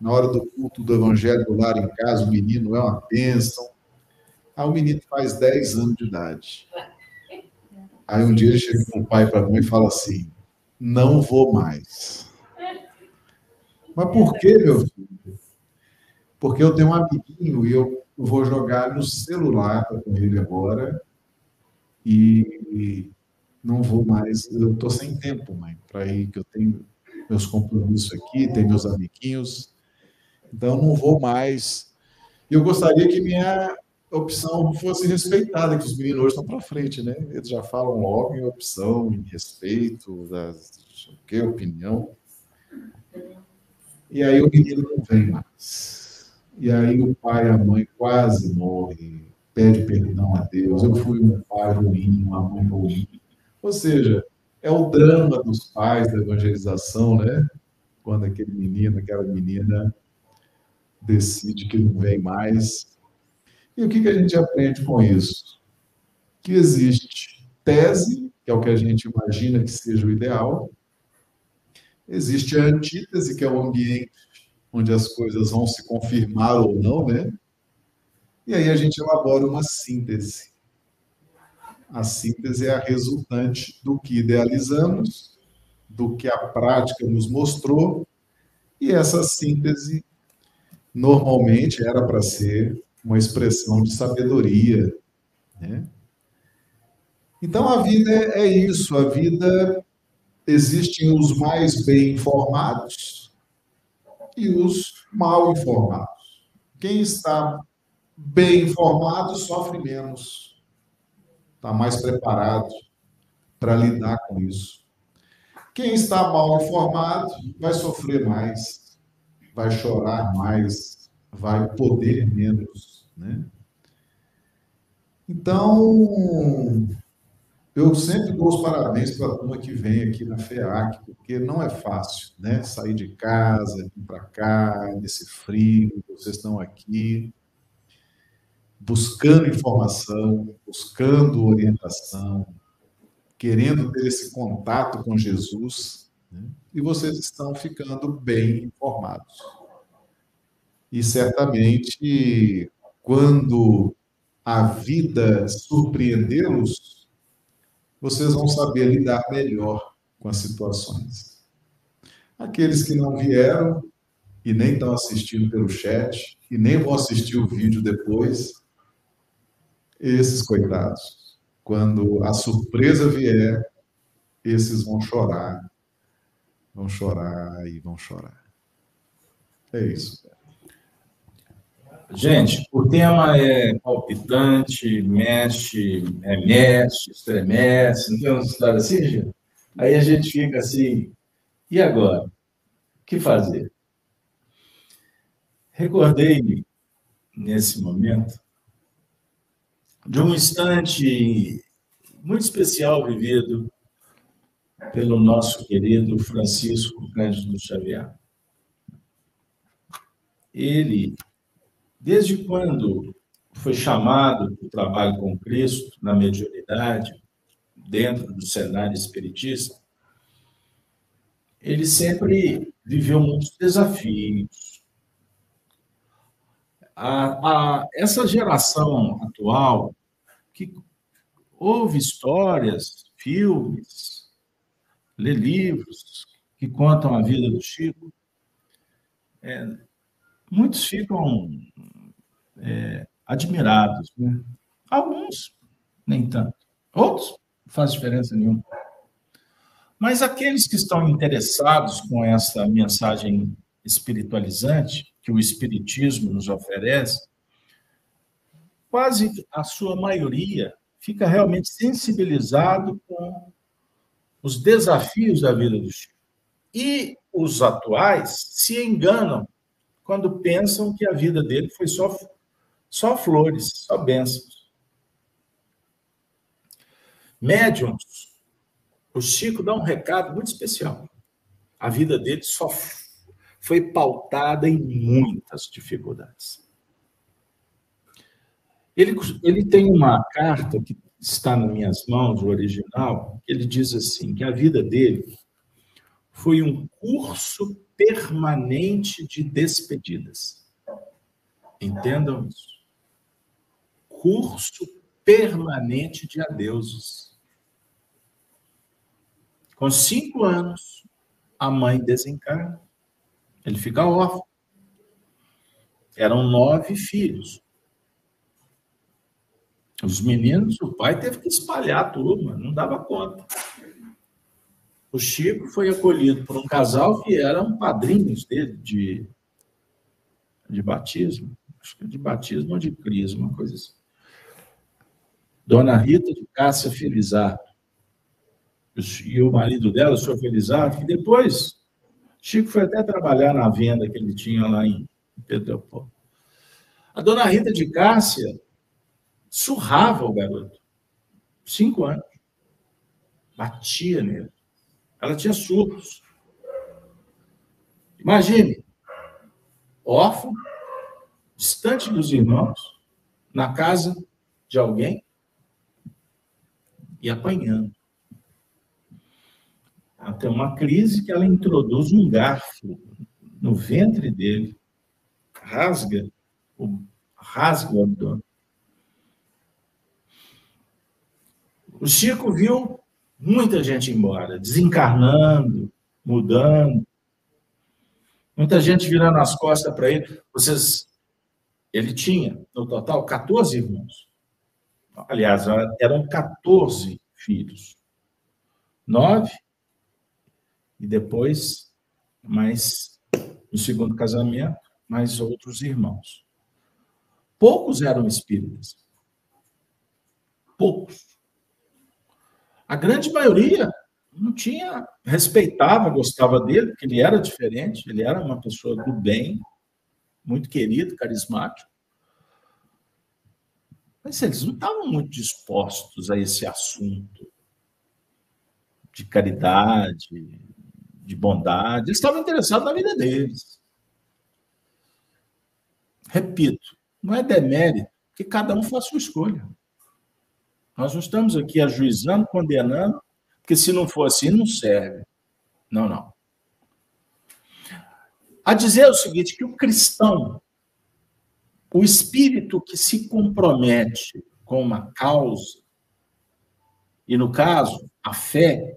Na hora do culto do evangelho do lar em casa, o menino é uma bênção. Aí o menino faz 10 anos de idade. Aí um dia ele chega com o pai para a mãe e fala assim: não vou mais. Mas por que, meu filho? Porque eu tenho um amiguinho e eu vou jogar no celular com ele agora e não vou mais. Eu estou sem tempo, mãe, para ir, que eu tenho meus compromissos aqui, tenho meus amiguinhos. Então, não vou mais. Eu gostaria que minha opção fosse respeitada, que os meninos hoje estão para frente, né? Eles já falam logo em opção, em respeito, das, que opinião. E aí o menino não vem mais. E aí o pai e a mãe quase morrem, pede perdão a Deus. Eu fui um pai ruim, uma mãe ruim. Ou seja, é o drama dos pais da evangelização, né? Quando aquele menino, aquela menina decide que não vem mais e o que, que a gente aprende com isso? Que existe tese, que é o que a gente imagina que seja o ideal, existe a antítese, que é o ambiente onde as coisas vão se confirmar ou não, né? E aí a gente elabora uma síntese. A síntese é a resultante do que idealizamos, do que a prática nos mostrou, e essa síntese normalmente era para ser uma expressão de sabedoria. Né? Então a vida é isso, a vida existem os mais bem informados e os mal informados. Quem está bem informado sofre menos, está mais preparado para lidar com isso. Quem está mal informado vai sofrer mais, vai chorar mais, vai poder menos, né? Então, eu sempre dou os parabéns para a turma que vem aqui na FEAC, porque não é fácil, né? Sair de casa, vir para cá, nesse frio, vocês estão aqui buscando informação, buscando orientação, querendo ter esse contato com Jesus, né? e vocês estão ficando bem informados. E certamente, quando a vida surpreendê-los, vocês vão saber lidar melhor com as situações. Aqueles que não vieram e nem estão assistindo pelo chat e nem vão assistir o vídeo depois, esses coitados, quando a surpresa vier, esses vão chorar, vão chorar e vão chorar. É isso. Gente, o tema é palpitante, mexe, remexe, estremece, não tem uma história assim, gente? Aí a gente fica assim, e agora? O que fazer? Recordei-me, nesse momento, de um instante muito especial vivido pelo nosso querido Francisco Cândido Xavier. Ele Desde quando foi chamado para o trabalho com Cristo, na mediunidade, dentro do cenário espiritista, ele sempre viveu muitos desafios. A, a, essa geração atual, que ouve histórias, filmes, lê livros que contam a vida do Chico, é, muitos ficam é, admirados. Né? Alguns, nem tanto. Outros, não faz diferença nenhuma. Mas aqueles que estão interessados com essa mensagem espiritualizante que o Espiritismo nos oferece, quase a sua maioria fica realmente sensibilizado com os desafios da vida do Chico. E os atuais se enganam quando pensam que a vida dele foi só só flores, só bênçãos. Médiums, o Chico dá um recado muito especial. A vida dele só foi pautada em muitas dificuldades. Ele, ele tem uma carta que está nas minhas mãos, o original, ele diz assim, que a vida dele foi um curso permanente de despedidas. Entendam isso curso permanente de adeusos. Com cinco anos, a mãe desencarna. Ele fica órfão. Eram nove filhos. Os meninos, o pai teve que espalhar tudo, mas não dava conta. O Chico foi acolhido por um casal que eram padrinhos dele de, de batismo. Acho que de batismo ou de crisma, uma coisa assim. Dona Rita de Cássia Felizardo. E o marido dela, o senhor Felizardo, que depois Chico foi até trabalhar na venda que ele tinha lá em Petrópolis. A dona Rita de Cássia surrava o garoto. Cinco anos. Batia nele. Ela tinha surtos. Imagine, órfão, distante dos irmãos, na casa de alguém, e apanhando. Até uma crise que ela introduz um garfo no ventre dele, rasga o, rasga o abdômen. O Chico viu muita gente embora, desencarnando, mudando. Muita gente virando as costas para ele. Vocês, ele tinha, no total, 14 irmãos. Aliás, eram 14 filhos. Nove e depois, mais no segundo casamento, mais outros irmãos. Poucos eram espíritas. Poucos. A grande maioria não tinha, respeitava, gostava dele, porque ele era diferente, ele era uma pessoa do bem, muito querido, carismático. Mas eles não estavam muito dispostos a esse assunto de caridade, de bondade. Eles estavam interessados na vida deles. Repito, não é demérito que cada um faça sua escolha. Nós não estamos aqui ajuizando, condenando, porque se não for assim, não serve. Não, não. A dizer o seguinte: que o cristão, o espírito que se compromete com uma causa, e no caso, a fé,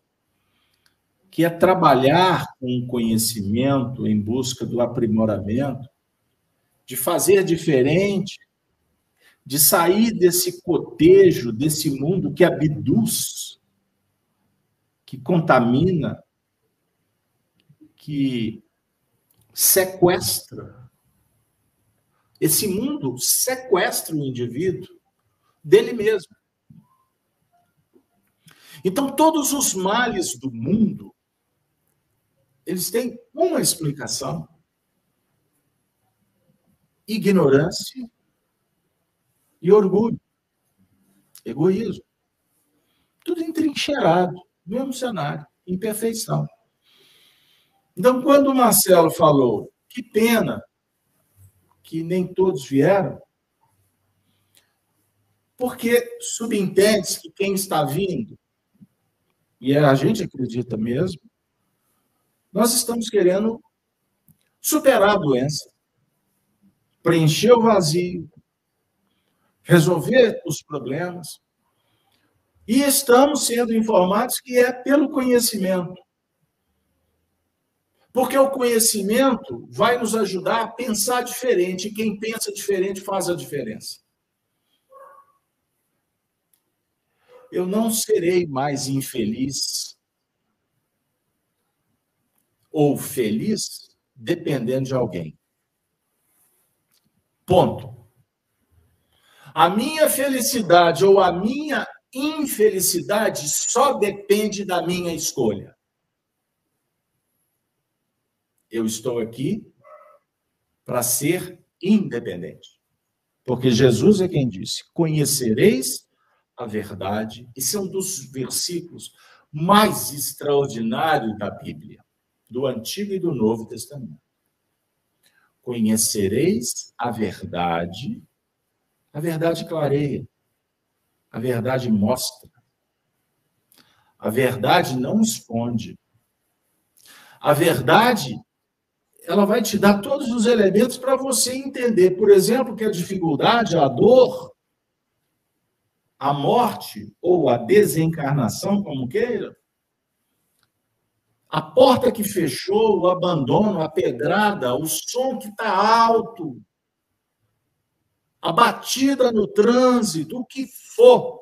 que é trabalhar com o conhecimento em busca do aprimoramento, de fazer diferente, de sair desse cotejo, desse mundo que abduz que contamina, que sequestra. Esse mundo sequestra o indivíduo dele mesmo. Então, todos os males do mundo, eles têm uma explicação: ignorância e orgulho, egoísmo. Tudo entrincheirado mesmo cenário, imperfeição. Então, quando o Marcelo falou, que pena que nem todos vieram, porque subentende que quem está vindo, e a gente acredita mesmo, nós estamos querendo superar a doença, preencher o vazio, resolver os problemas, e estamos sendo informados que é pelo conhecimento. Porque o conhecimento vai nos ajudar a pensar diferente, e quem pensa diferente faz a diferença. Eu não serei mais infeliz ou feliz dependendo de alguém. Ponto. A minha felicidade ou a minha infelicidade só depende da minha escolha. Eu estou aqui para ser independente. Porque Jesus é quem disse: Conhecereis a verdade. Esse é um dos versículos mais extraordinários da Bíblia, do Antigo e do Novo Testamento. Conhecereis a verdade, a verdade clareia. A verdade mostra. A verdade não esconde. A verdade, ela vai te dar todos os elementos para você entender, por exemplo, que a dificuldade, a dor, a morte ou a desencarnação, como queira, a porta que fechou, o abandono, a pedrada, o som que está alto, a batida no trânsito, o que for,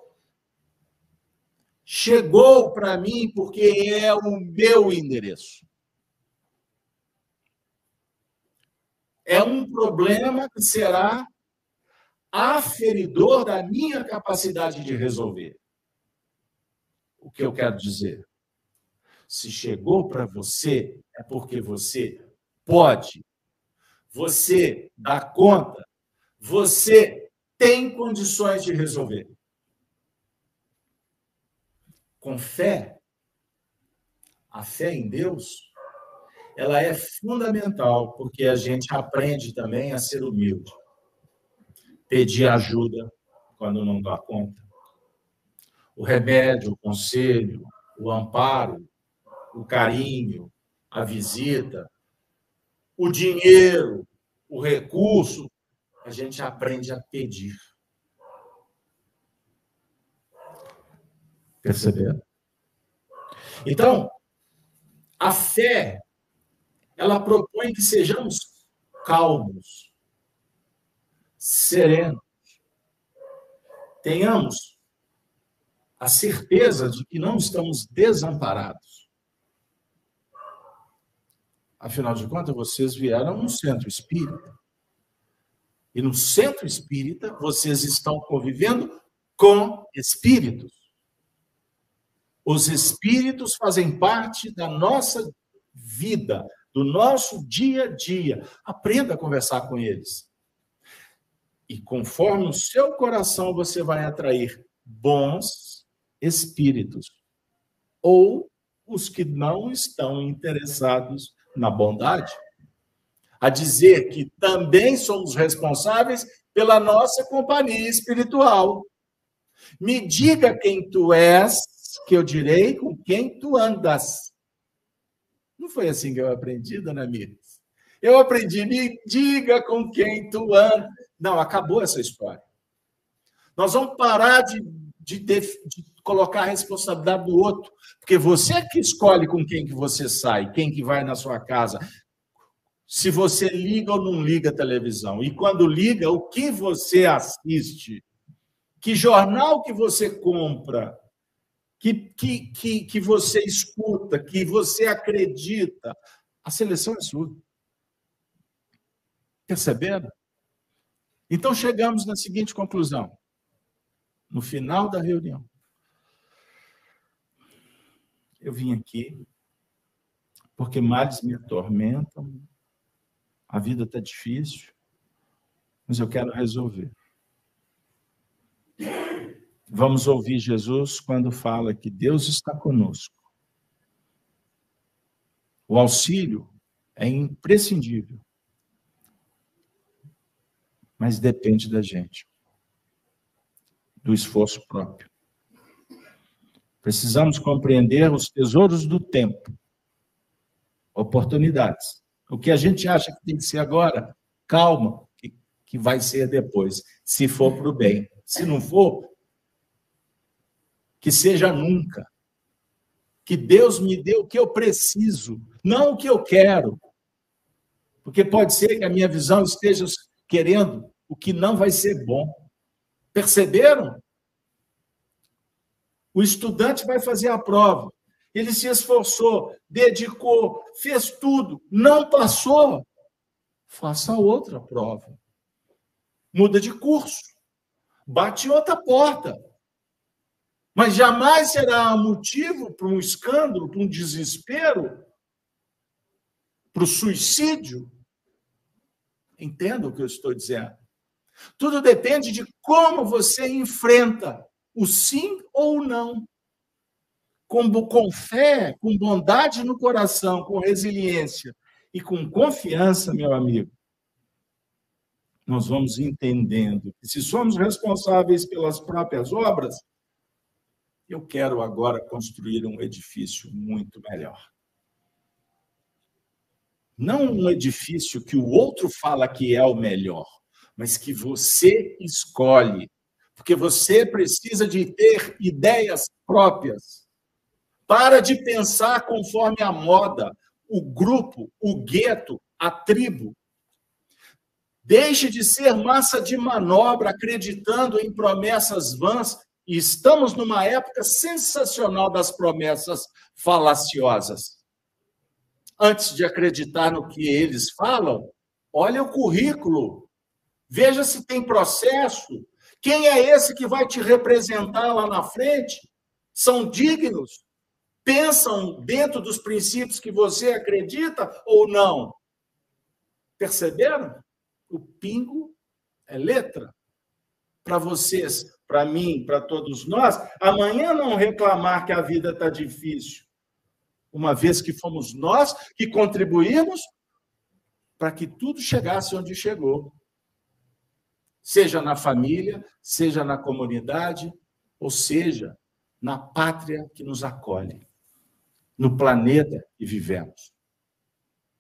chegou para mim porque é o meu endereço. É um problema que será aferidor da minha capacidade de resolver. O que eu quero dizer? Se chegou para você, é porque você pode, você dá conta, você tem condições de resolver. Com fé, a fé em Deus, ela é fundamental, porque a gente aprende também a ser humilde. Pedir ajuda quando não dá conta. O remédio, o conselho, o amparo, o carinho, a visita, o dinheiro, o recurso, a gente aprende a pedir. Perceberam? Então, a fé, ela propõe que sejamos calmos, serenos, tenhamos a certeza de que não estamos desamparados. Afinal de contas, vocês vieram no centro espírita. E no centro espírita, vocês estão convivendo com espíritos. Os espíritos fazem parte da nossa vida, do nosso dia a dia. Aprenda a conversar com eles. E conforme o seu coração, você vai atrair bons espíritos ou os que não estão interessados na bondade. A dizer que também somos responsáveis pela nossa companhia espiritual. Me diga quem tu és, que eu direi com quem tu andas. Não foi assim que eu aprendi, dona Mires? Eu aprendi, me diga com quem tu andas. Não, acabou essa história. Nós vamos parar de, de, de, colocar a responsabilidade do outro, porque você que escolhe com quem que você sai, quem que vai na sua casa, se você liga ou não liga a televisão. E quando liga, o que você assiste? Que jornal que você compra? Que, que, que, que você escuta? Que você acredita? A seleção é sua. Perceberam? Então chegamos na seguinte conclusão. No final da reunião, eu vim aqui porque males me atormentam, a vida está difícil, mas eu quero resolver. Vamos ouvir Jesus quando fala que Deus está conosco. O auxílio é imprescindível, mas depende da gente, do esforço próprio. Precisamos compreender os tesouros do tempo, oportunidades. O que a gente acha que tem que ser agora, calma, que, que vai ser depois, se for para o bem. Se não for, que seja nunca. Que Deus me dê o que eu preciso, não o que eu quero. Porque pode ser que a minha visão esteja querendo o que não vai ser bom. Perceberam? O estudante vai fazer a prova. Ele se esforçou, dedicou, fez tudo, não passou. Faça outra prova. Muda de curso. Bate outra porta. Mas jamais será motivo para um escândalo, para um desespero, para o suicídio. Entenda o que eu estou dizendo. Tudo depende de como você enfrenta o sim ou não. Com, com fé, com bondade no coração, com resiliência e com confiança, meu amigo, nós vamos entendendo que se somos responsáveis pelas próprias obras, eu quero agora construir um edifício muito melhor. Não um edifício que o outro fala que é o melhor, mas que você escolhe porque você precisa de ter ideias próprias. Para de pensar conforme a moda, o grupo, o gueto, a tribo. Deixe de ser massa de manobra acreditando em promessas vãs. E estamos numa época sensacional das promessas falaciosas. Antes de acreditar no que eles falam, olha o currículo. Veja se tem processo, quem é esse que vai te representar lá na frente? São dignos? Pensam dentro dos princípios que você acredita ou não? Perceberam? O pingo é letra. Para vocês, para mim, para todos nós, amanhã não reclamar que a vida está difícil, uma vez que fomos nós que contribuímos para que tudo chegasse onde chegou seja na família, seja na comunidade, ou seja, na pátria que nos acolhe, no planeta que vivemos.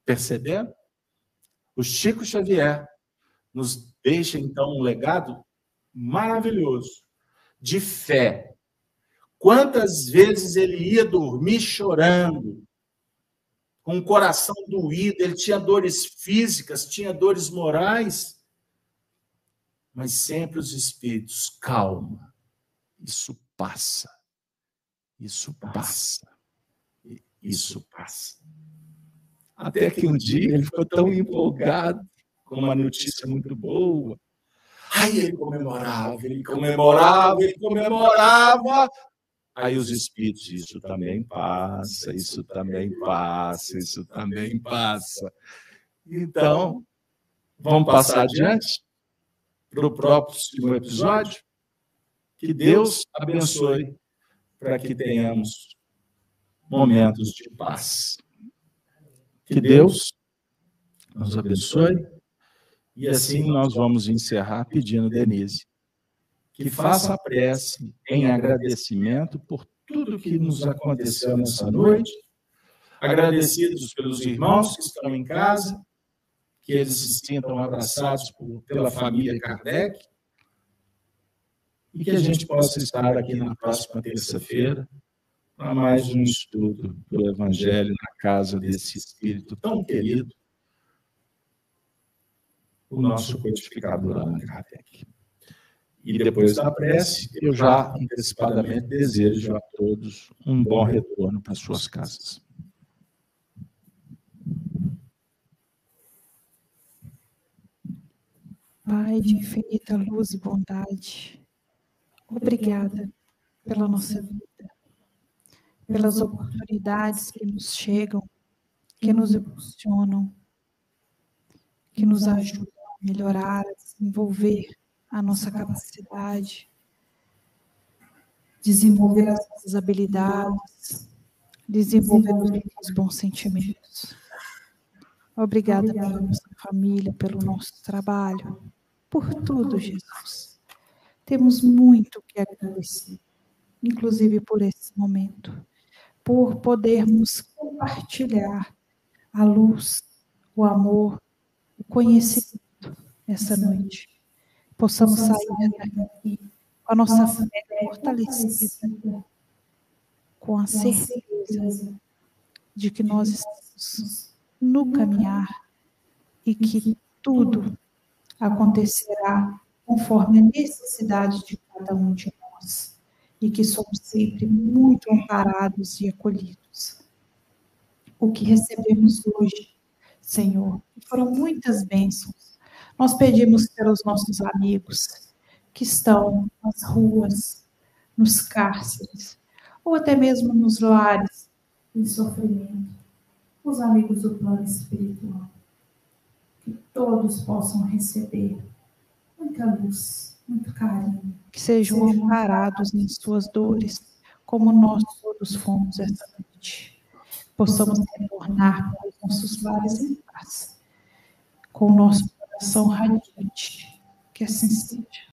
Perceberam? O Chico Xavier nos deixa, então, um legado maravilhoso de fé. Quantas vezes ele ia dormir chorando, com o coração doído, ele tinha dores físicas, tinha dores morais mas sempre os espíritos, calma, isso passa, isso passa, isso passa. Até que um dia ele ficou tão empolgado com uma notícia muito boa. Aí ele comemorava, ele comemorava, ele comemorava. Aí os espíritos, isso também passa, isso também passa, isso também passa. Então, vamos passar adiante para o próximo episódio. Que Deus abençoe para que tenhamos momentos de paz. Que Deus nos abençoe. E assim nós vamos encerrar pedindo, Denise, que faça a prece em agradecimento por tudo que nos aconteceu nessa noite, agradecidos pelos irmãos que estão em casa, que eles se sintam abraçados por, pela família Kardec, e que a gente possa estar aqui na próxima terça-feira para mais um estudo do Evangelho na casa desse Espírito tão querido, o nosso codificador Allan Kardec. E depois da prece, eu já antecipadamente desejo a todos um bom retorno para suas casas. Pai de infinita luz e bondade, obrigada pela nossa vida, pelas oportunidades que nos chegam, que nos impulsionam, que nos ajudam melhorar, desenvolver a nossa capacidade, desenvolver as nossas habilidades, desenvolver os bons sentimentos. Obrigada pela nossa família, pelo nosso trabalho, por tudo, Jesus. Temos muito que agradecer, inclusive por esse momento, por podermos compartilhar a luz, o amor, o conhecimento essa noite possamos sair daqui com a nossa fé fortalecida, com a certeza de que nós estamos no caminhar e que tudo acontecerá conforme a necessidade de cada um de nós e que somos sempre muito amparados e acolhidos. O que recebemos hoje, Senhor, foram muitas bênçãos nós pedimos pelos nossos amigos que estão nas ruas, nos cárceres, ou até mesmo nos lares em sofrimento, os amigos do plano espiritual. Que todos possam receber muita luz, muito carinho. Que sejam amparados em suas dores, como nós todos fomos esta noite. Possamos retornar para os nossos lares em paz, com o nosso coração radiante. Que assim seja.